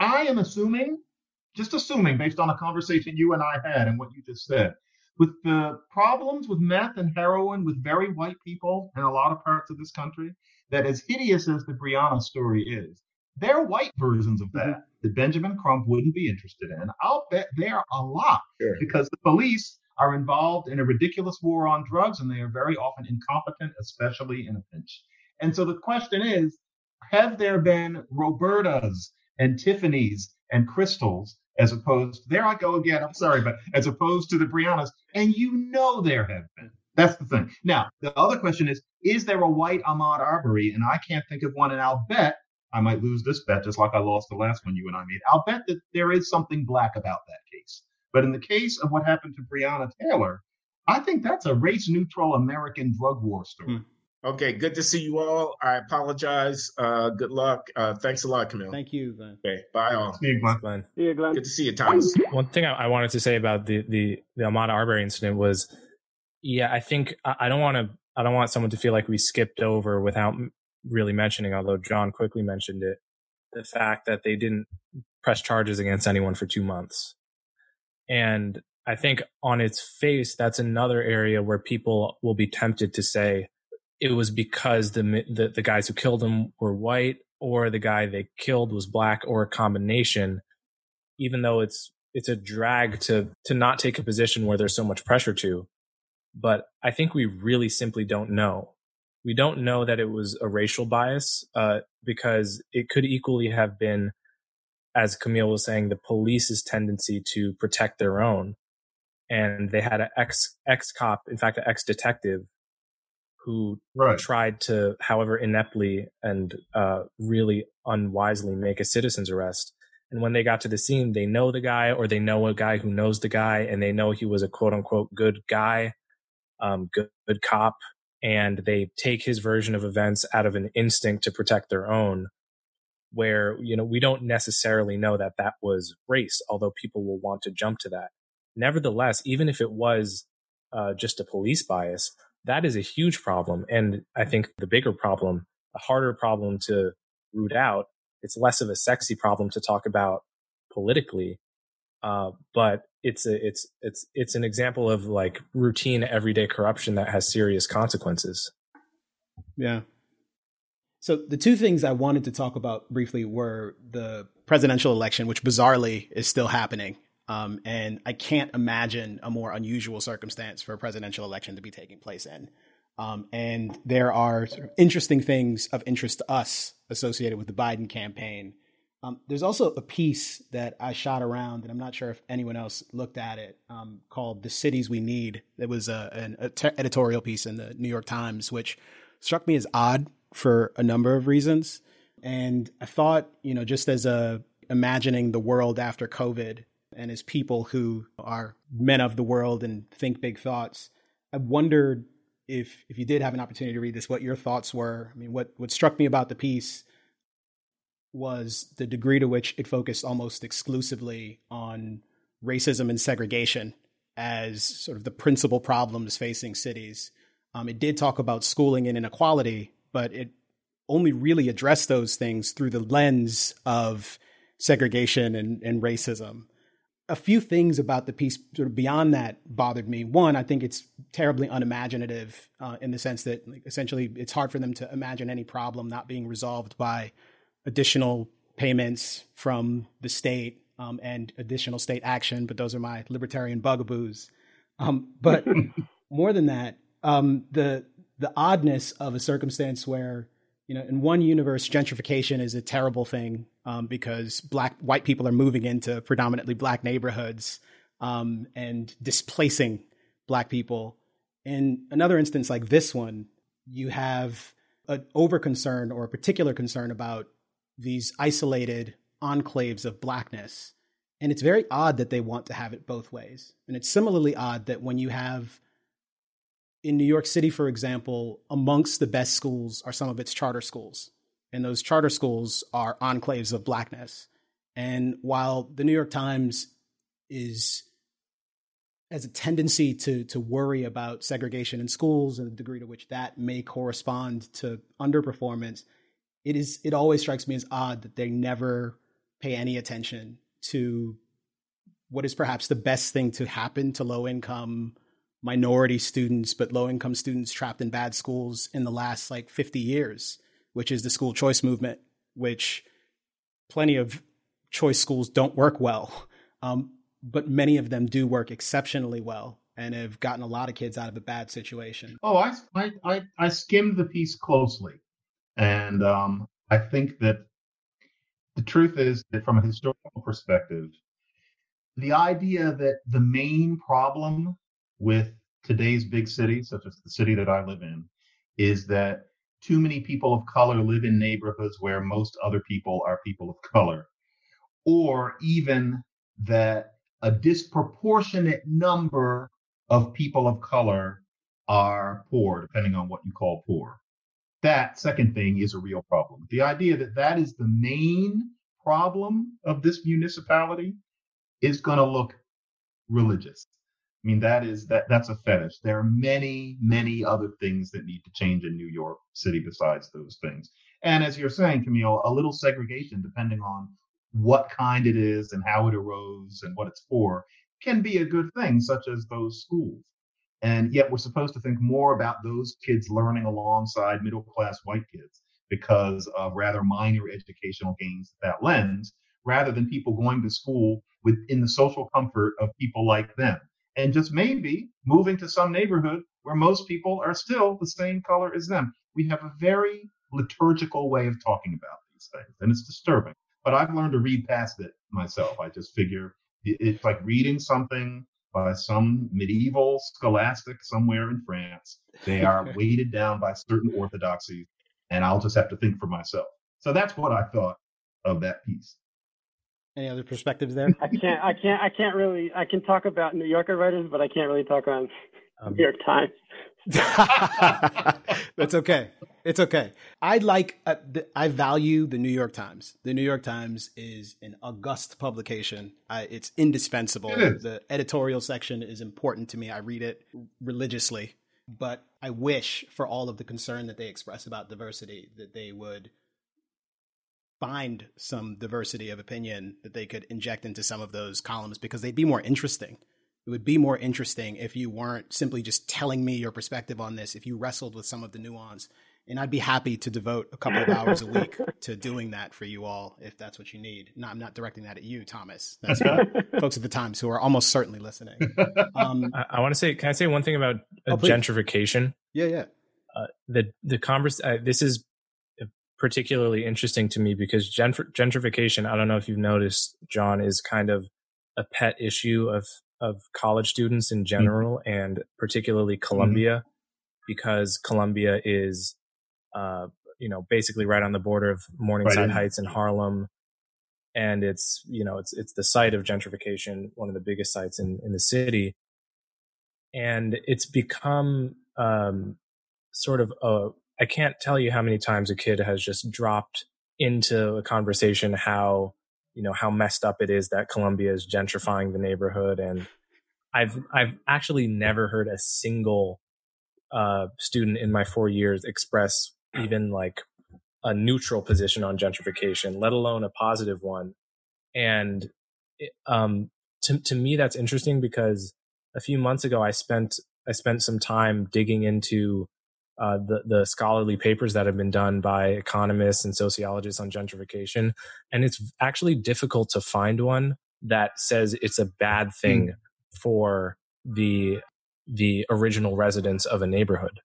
I am assuming, just assuming, based on a conversation you and I had and what you just said, with the problems with meth and heroin with very white people in a lot of parts of this country, that as hideous as the Breonna story is, there are white versions of that mm-hmm. that Benjamin Crump wouldn't be interested in. I'll bet there are a lot sure. because the police are involved in a ridiculous war on drugs and they are very often incompetent, especially in a pinch. And so the question is have there been Robertas and Tiffany's and Crystals as opposed, there I go again, I'm sorry, but as opposed to the Breonnas, And you know there have been. That's the thing. Now, the other question is, is there a white Ahmaud Arbery? And I can't think of one, and I'll bet I might lose this bet just like I lost the last one you and I made. I'll bet that there is something black about that case. But in the case of what happened to Breonna Taylor, I think that's a race neutral American drug war story. Hmm. Okay, good to see you all. I apologize. Uh, good luck. Uh, thanks a lot, Kmele. Thank you, Glenn. Okay, bye all. See you, Glenn. Glenn. See you, Glenn. Good to see you, Thomas. One thing I, I wanted to say about the the the Ahmaud Arbery incident was, yeah, I think I, I don't want to. I don't want someone to feel like we skipped over without really mentioning, although John quickly mentioned it, the fact that they didn't press charges against anyone for two months. And I think on its face, that's another area where people will be tempted to say it was because the, the, the guys who killed him were white or the guy they killed was black or a combination, even though it's, it's a drag to, to not take a position where there's so much pressure to. But I think we really simply don't know. We don't know that it was a racial bias, uh, because it could equally have been as Kmele was saying, the police's tendency to protect their own. And they had an ex ex cop, in fact, an ex detective, who right. tried to, however ineptly and uh, really unwisely, make a citizen's arrest. And when they got to the scene, they know the guy, or they know a guy who knows the guy, and they know he was a quote unquote good guy, um, good, good cop, and they take his version of events out of an instinct to protect their own where you know we don't necessarily know that that was race although people will want to jump to that nevertheless even if it was uh, just a police bias that is a huge problem and i think the bigger problem a harder problem to root out it's less of a sexy problem to talk about politically uh, but it's a it's it's it's an example of like routine everyday corruption that has serious consequences yeah so the two things I wanted to talk about briefly were the presidential election, which bizarrely is still happening. Um, and I can't imagine a more unusual circumstance for a presidential election to be taking place in. Um, and there are sort of interesting things of interest to us associated with the Biden campaign. Um, there's also a piece that I shot around, and I'm not sure if anyone else looked at it, um, called "The Cities We Need." It was a, an a te- editorial piece in the New York Times, which struck me as odd for a number of reasons. And I thought, you know, just as a imagining the world after COVID and as people who are men of the world and think big thoughts, I wondered if if you did have an opportunity to read this, what your thoughts were. I mean, what what struck me about the piece was the degree to which it focused almost exclusively on racism and segregation as sort of the principal problems facing cities. Um, it did talk about schooling and inequality, but it only really addressed those things through the lens of segregation and, and racism. A few things about the piece sort of beyond that bothered me. One, I think it's terribly unimaginative uh, in the sense that like, essentially it's hard for them to imagine any problem not being resolved by additional payments from the state um, and additional state action. But those are my libertarian bugaboos. Um, but <laughs> more than that, um, the the oddness of a circumstance where you know in one universe gentrification is a terrible thing um, because black white people are moving into predominantly black neighborhoods um, and displacing black people. In another instance like this one you have an over concern or a particular concern about these isolated enclaves of blackness and it's very odd that they want to have it both ways. And it's similarly odd that when you have in New York City, for example, amongst the best schools are some of its charter schools. And those charter schools are enclaves of blackness. And while the New York Times is has a tendency to to worry about segregation in schools and the degree to which that may correspond to underperformance, it is it always strikes me as odd that they never pay any attention to what is perhaps the best thing to happen to low income minority students, but low income students trapped in bad schools in the last like 50 years, which is the school choice movement, which plenty of choice schools don't work well. Um, but many of them do work exceptionally well and have gotten a lot of kids out of a bad situation. Oh, I, I, I, skimmed the piece closely. And um, I think that the truth is that from a historical perspective, the idea that the main problem with today's big cities, such as the city that I live in, is that too many people of color live in neighborhoods where most other people are people of color, or even that a disproportionate number of people of color are poor, depending on what you call poor. That second thing is a real problem. The idea that that is the main problem of this municipality is going to look religious. I mean, that is that that's a fetish. There are many, many other things that need to change in New York City besides those things. And as you're saying, Kmele, a little segregation, depending on what kind it is and how it arose and what it's for, can be a good thing, such as those schools. And yet we're supposed to think more about those kids learning alongside middle class white kids because of rather minor educational gains that lends, rather than people going to school within the social comfort of people like them and just maybe moving to some neighborhood where most people are still the same color as them. We have a very liturgical way of talking about these things, and it's disturbing. But I've learned to read past it myself. I just figure it's like reading something by some medieval scholastic somewhere in France. They are <laughs> weighted down by certain orthodoxies, and I'll just have to think for myself. So that's what I thought of that piece. Any other perspectives there? I can't. I can't. I can't really. I can talk about New Yorker writers, but I can't really talk on um, New York Times. <laughs> That's okay. It's okay. I like. Uh, I value the New York Times. The New York Times is an august publication. I, it's indispensable. It the editorial section is important to me. I read it religiously. But I wish, for all of the concern that they express about diversity, that they would find some diversity of opinion that they could inject into some of those columns because they'd be more interesting. It would be more interesting if you weren't simply just telling me your perspective on this, if you wrestled with some of the nuance. And I'd be happy to devote a couple of hours a week <laughs> to doing that for you all if that's what you need. No, I'm not directing that at you, Thomas. That's folks at the Times who are almost certainly listening. Um, <laughs> I, I want to say, can I say one thing about uh, oh, gentrification? Yeah, yeah. Uh, the the converse. Uh, this is particularly interesting to me because gentrification, I don't know if you've noticed, John, is kind of a pet issue of of college students in mm-hmm. general mm-hmm. and particularly Columbia mm-hmm. because Columbia is uh, you know basically right on the border of Morningside right Heights and Harlem and it's you know it's it's the site of gentrification one of the biggest sites in in the city and it's become um, sort of a I can't tell you how many times a kid has just dropped into a conversation how you know how messed up it is that Columbia is gentrifying the neighborhood and I've I've actually never heard a single uh, student in my four years express even like a neutral position on gentrification, let alone a positive one. And um, to to me, that's interesting because a few months ago, I spent I spent some time digging into uh, the the scholarly papers that have been done by economists and sociologists on gentrification, and it's actually difficult to find one that says it's a bad thing mm. for the the original residents of a neighborhood.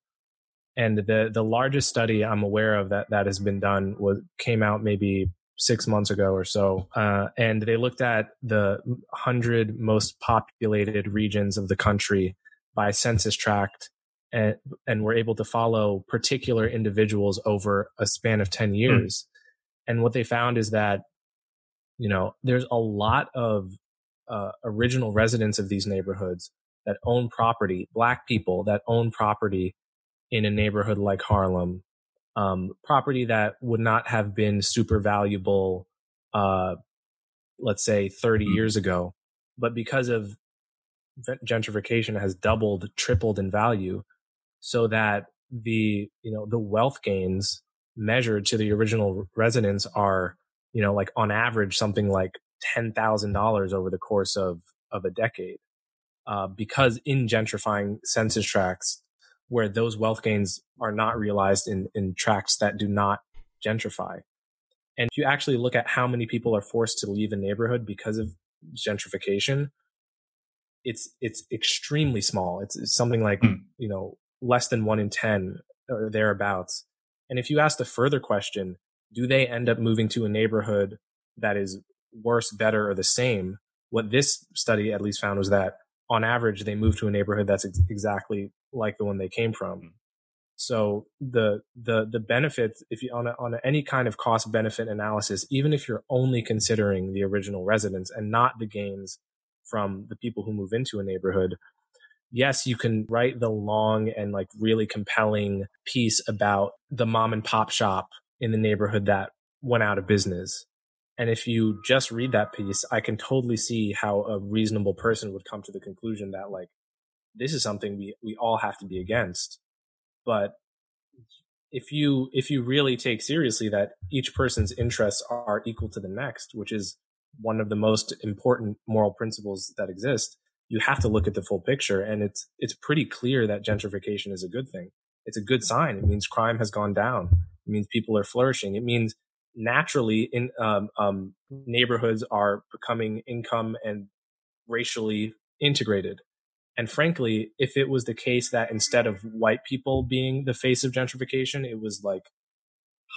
And the the largest study I'm aware of that that has been done was came out maybe six months ago or so, uh, and they looked at the hundred most populated regions of the country by census tract and, and we're able to follow particular individuals over a span of 10 hmm. years. Mm. And what they found is that, you know, there's a lot of uh, original residents of these neighborhoods that own property, black people that own property in a neighborhood like Harlem, um, property that would not have been super valuable, uh, let's say 30 mm-hmm. years ago, but because of gentrification has doubled, tripled in value, so that the you know the wealth gains measured to the original residents are you know like on average something like ten thousand dollars over the course of of a decade, uh, because in gentrifying census tracts where those wealth gains are not realized in in tracts that do not gentrify. And if you actually look at how many people are forced to leave a neighborhood because of gentrification, it's it's extremely small. It's, it's something like mm. you know less than one in ten or thereabouts. And if you ask the further question, do they end up moving to a neighborhood that is worse, better, or the same? What this study at least found was that on average they move to a neighborhood that's ex- exactly like the one they came from. Hmm. So the the the benefits, if you on a, on a, any kind of cost benefit analysis, even if you're only considering the original residents and not the gains from the people who move into a neighborhood, yes, you can write the long and like really compelling piece about the mom and pop shop in the neighborhood that went out of business. And if you just read that piece, I can totally see how a reasonable person would come to the conclusion that like this is something we, we all have to be against. But if you if you really take seriously that each person's interests are equal to the next, which is one of the most important moral principles that exist, you have to look at the full picture. And it's it's pretty clear that gentrification is a good thing. It's a good sign. It means crime has gone down. It means people are flourishing. It means naturally in um, um, neighborhoods are becoming income and racially integrated and frankly, if it was the case that instead of white people being the face of gentrification, it was like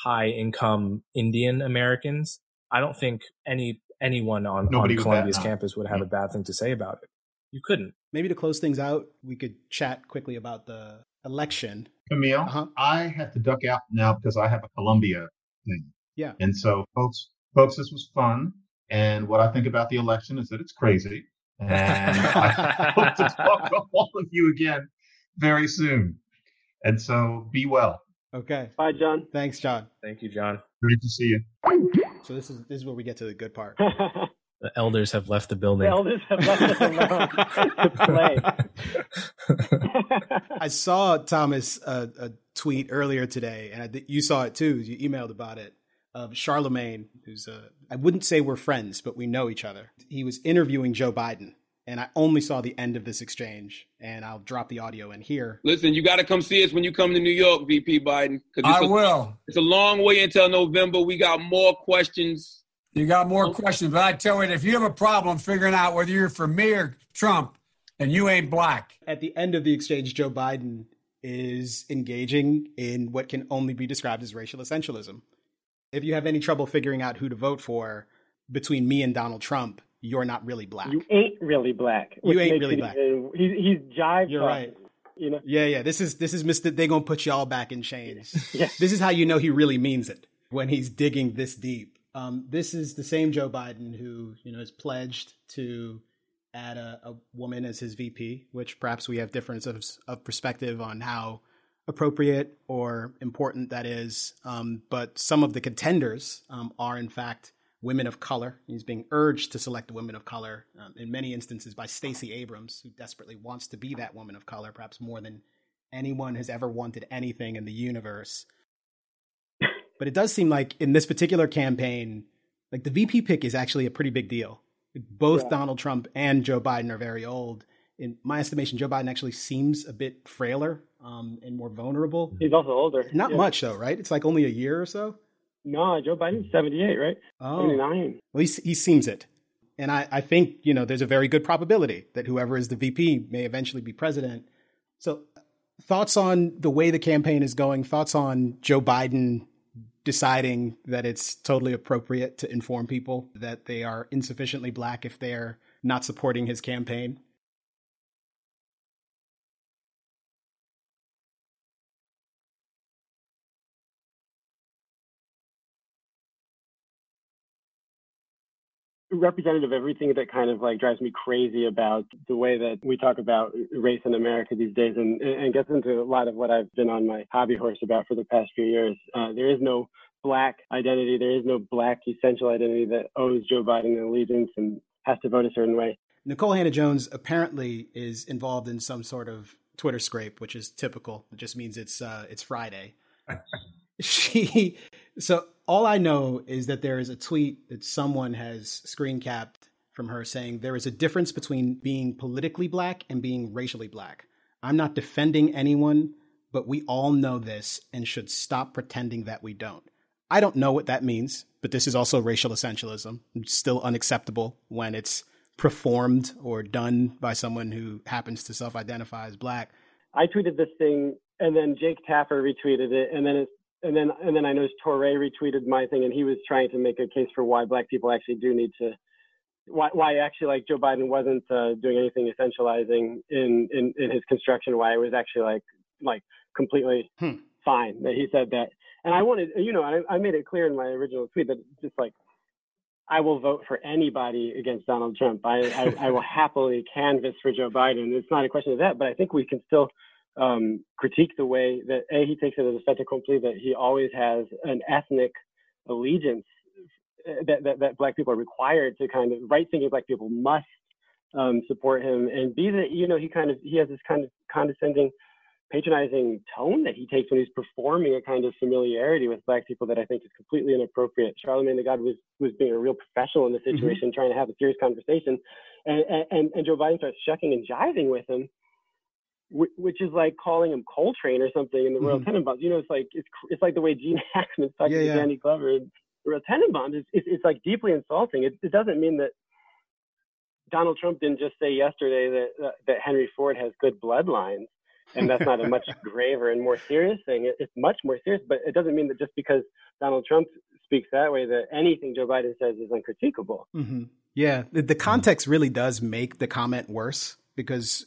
high income Indian Americans, I don't think any anyone on, on Columbia's campus would have a bad thing to say about it. You couldn't. Maybe to close things out, we could chat quickly about the election. Kmele, uh-huh. I have to duck out now because I have a Columbia thing. Yeah. And so, folks, folks, this was fun. And what I think about the election is that it's crazy. And <laughs> I hope to talk to all of you again very soon. And so be well. Okay. Bye, John. Thanks, John. Thank you, John. Great to see you. So this is this is where we get to the good part. <laughs> the elders have left the building. The elders have left us alone to play. <laughs> I saw Thomas uh, a tweet earlier today, and I, you saw it too. You emailed about it of Charlamagne, who's a, I wouldn't say we're friends, but we know each other. He was interviewing Joe Biden, and I only saw the end of this exchange, and I'll drop the audio in here. Listen, you got to come see us when you come to New York, VP Biden. I a, will. It's a long way until November. We got more questions. You got more oh. questions, but I tell you, if you have a problem figuring out whether you're for me or Trump, and you ain't black. At the end of the exchange, Joe Biden is engaging in what can only be described as racial essentialism if you have any trouble figuring out who to vote for between me and Donald Trump, you're not really black. You ain't really black. You ain't really black. he's he's jive. You're right. You know. Yeah, yeah. This is this is Mister. They gonna put y'all back in chains. <laughs> yeah. This is how you know he really means it when he's digging this deep. Um, this is the same Joe Biden who you know is pledged to add a, a woman as his VP, which perhaps we have differences of, of perspective on how appropriate or important that is. Um, but some of the contenders um, are, in fact, women of color. He's being urged to select women of color um, in many instances by Stacey Abrams, who desperately wants to be that woman of color, perhaps more than anyone has ever wanted anything in the universe. But it does seem like in this particular campaign, like the VP pick is actually a pretty big deal. Both yeah. Donald Trump and Joe Biden are very old. In my estimation, Joe Biden actually seems a bit frailer um, and more vulnerable. He's also older. Not yeah. much though, right? It's like only a year or so. No, Joe Biden's seventy eight, right? Oh, 79. Well, he, he seems it, and I, I think you know there's a very good probability that whoever is the VP may eventually be president. So, thoughts on the way the campaign is going? Thoughts on Joe Biden deciding that it's totally appropriate to inform people that they are insufficiently black if they're not supporting his campaign? Representative of everything that kind of like drives me crazy about the way that we talk about race in America these days, and, and gets into a lot of what I've been on my hobby horse about for the past few years. Uh, there is no black identity. There is no black essential identity that owes Joe Biden an allegiance and has to vote a certain way. Nikole Hannah-Jones apparently is involved in some sort of Twitter scrape, which is typical. It just means it's uh, it's Friday. <laughs> she so all I know is that there is a tweet that someone has screen capped from her saying there is a difference between being politically black and being racially black. I'm not defending anyone, but we all know this and should stop pretending that we don't. I don't know what that means, but this is also racial essentialism. It's still unacceptable when it's performed or done by someone who happens to self identify as black. I tweeted this thing and then Jake Tapper retweeted it and then it's and then and then I noticed Touré retweeted my thing and he was trying to make a case for why black people actually do need to why why actually like Joe Biden wasn't uh, doing anything essentializing in, in in his construction why it was actually like like completely hmm. fine that he said that and I wanted you know I, I made it clear in my original tweet that just like I will vote for anybody against Donald Trump. I, I, I will happily canvass for Joe Biden. It's not a question of that, but I think we can still um, critique the way that a he takes it as a fait accompli that he always has an ethnic allegiance uh, that, that, that black people are required to kind of right thinking black people must um, support him and b that you know he kind of he has this kind of condescending patronizing tone that he takes when he's performing a kind of familiarity with black people that I think is completely inappropriate. Charlamagne the God was was being a real professional in the mm-hmm. situation, mm-hmm. trying to have a serious conversation, and, and and Joe Biden starts shucking and jiving with him, which is like calling him Coltrane or something in the Royal mm-hmm. Tenenbaums. You know, it's like it's it's like the way Gene <laughs> Hackman's talking yeah, to yeah. Danny Glover and the Royal Tenenbaums. It's, it's it's like deeply insulting. It, it doesn't mean that Donald Trump didn't just say yesterday that uh, that Henry Ford has good bloodlines and that's not a <laughs> much graver and more serious thing. It's much more serious, but it doesn't mean that just because Donald Trump speaks that way, that anything Joe Biden says is uncritiquable. Mm-hmm. Yeah, the context really does make the comment worse because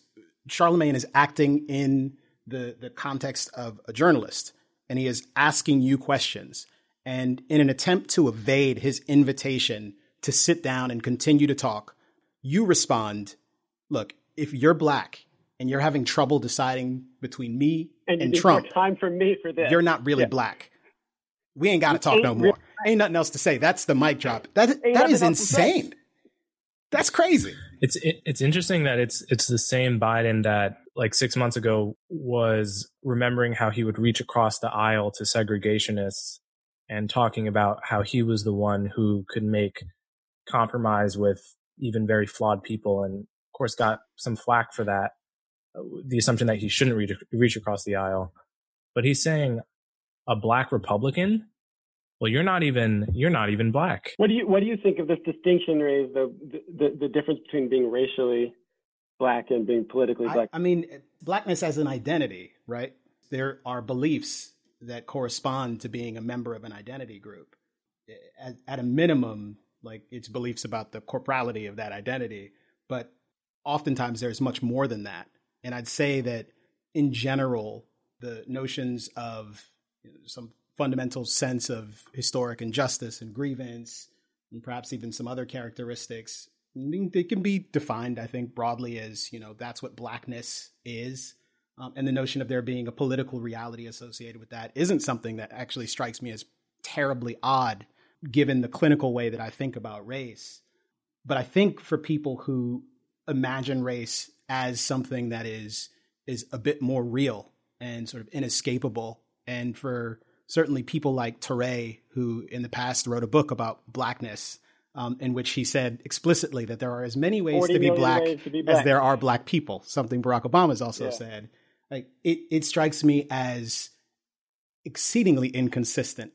Charlamagne is acting in the the context of a journalist, and he is asking you questions. And in an attempt to evade his invitation to sit down and continue to talk, you respond, "Look, if you're black and you're having trouble deciding between me and, and Trump, time for me for this. You're not really yeah. black. We ain't got to talk no more. Ain't nothing else to say. That's the mic drop. That ain't that is insane. That's crazy. It's it, it's interesting that it's it's the same Biden that like six months ago was remembering how he would reach across the aisle to segregationists and talking about how he was the one who could make compromise with even very flawed people and of course got some flack for that uh, the assumption that he shouldn't reach, reach across the aisle. But he's saying a black Republican. Well, you're not even you're not even black. What do you what do you think of this distinction, Ray? The the, the difference between being racially black and being politically black. I, I mean, blackness as an identity, right? There are beliefs that correspond to being a member of an identity group. At, at a minimum, like it's beliefs about the corporality of that identity, but oftentimes there's much more than that. And I'd say that in general, the notions of you know, some fundamental sense of historic injustice and grievance, and perhaps even some other characteristics, they can be defined, I think, broadly as, you know, that's what blackness is. Um, and the notion of there being a political reality associated with that isn't something that actually strikes me as terribly odd, given the clinical way that I think about race. But I think for people who imagine race as something that is is a bit more real and sort of inescapable. And for certainly people like Touré, who in the past wrote a book about blackness, um, in which he said explicitly that there are as many ways, to be black, to be black, as there are black people. Something Barack Obama has also yeah. said. Like it, it strikes me as exceedingly inconsistent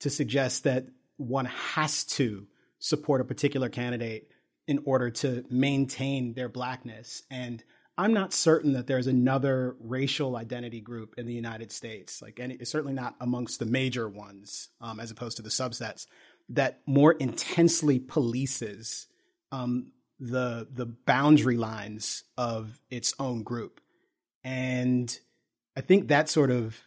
to suggest that one has to support a particular candidate in order to maintain their blackness. And I'm not certain that there's another racial identity group in the United States, like any, certainly not amongst the major ones, um, as opposed to the subsets, that more intensely polices um, the the boundary lines of its own group. And I think that sort of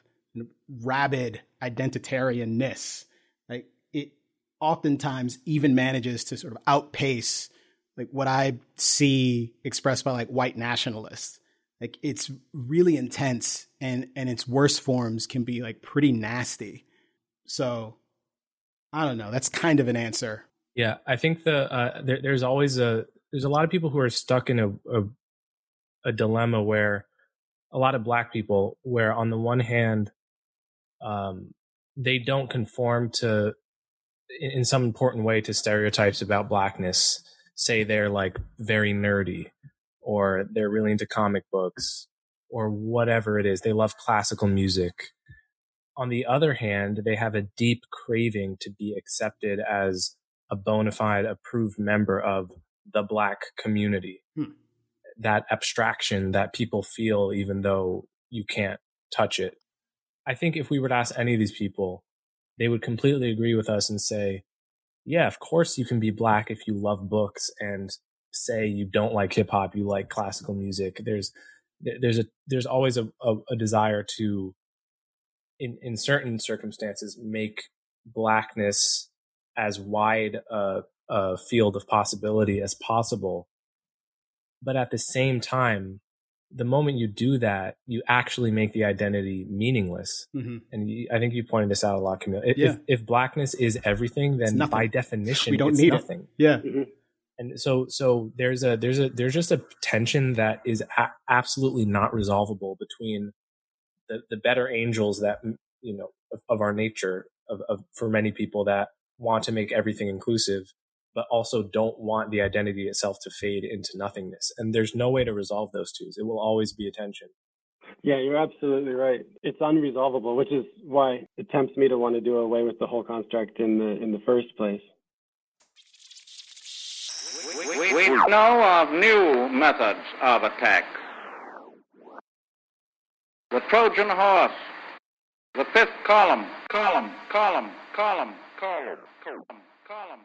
rabid identitarianness, like it oftentimes even manages to sort of outpace like what I see expressed by like white nationalists. Like it's really intense and and its worst forms can be like pretty nasty. So I don't know. That's kind of an answer. Yeah, I think the uh, there, there's always a there's a lot of people who are stuck in a, a a dilemma where a lot of black people where on the one hand um, they don't conform to in, in some important way to stereotypes about blackness say they're like very nerdy or they're really into comic books or whatever it is they love classical music. On the other hand they have a deep craving to be accepted as a bona fide approved member of the black community. Hmm. that abstraction that people feel even though you can't touch it. I think if we were to ask any of these people they would completely agree with us and say yeah of course you can be black if you love books and say you don't like hip hop you like classical music. There's there's a there's always a, a, a desire to in in certain circumstances make blackness as wide a, a field of possibility as possible. But at the same time the moment you do that you actually make the identity meaningless Mhm. and you, i think you pointed this out a lot Kmele if, Yeah. if, if blackness is everything then by definition We don't it's need it. nothing Yeah. Mhm. and so so there's a there's a there's just a tension that is a- absolutely not resolvable between the the better angels that you know of, of our nature of, of for many people that want to make everything inclusive but also don't want the identity itself to fade into nothingness and there's no way to resolve those two it will always be a tension Yeah, you're absolutely right. It's unresolvable, which is why it tempts me to want to do away with the whole construct in the in the first place. We, we know of new methods of attack. The Trojan horse, the fifth column, column, column, column, column, column, column.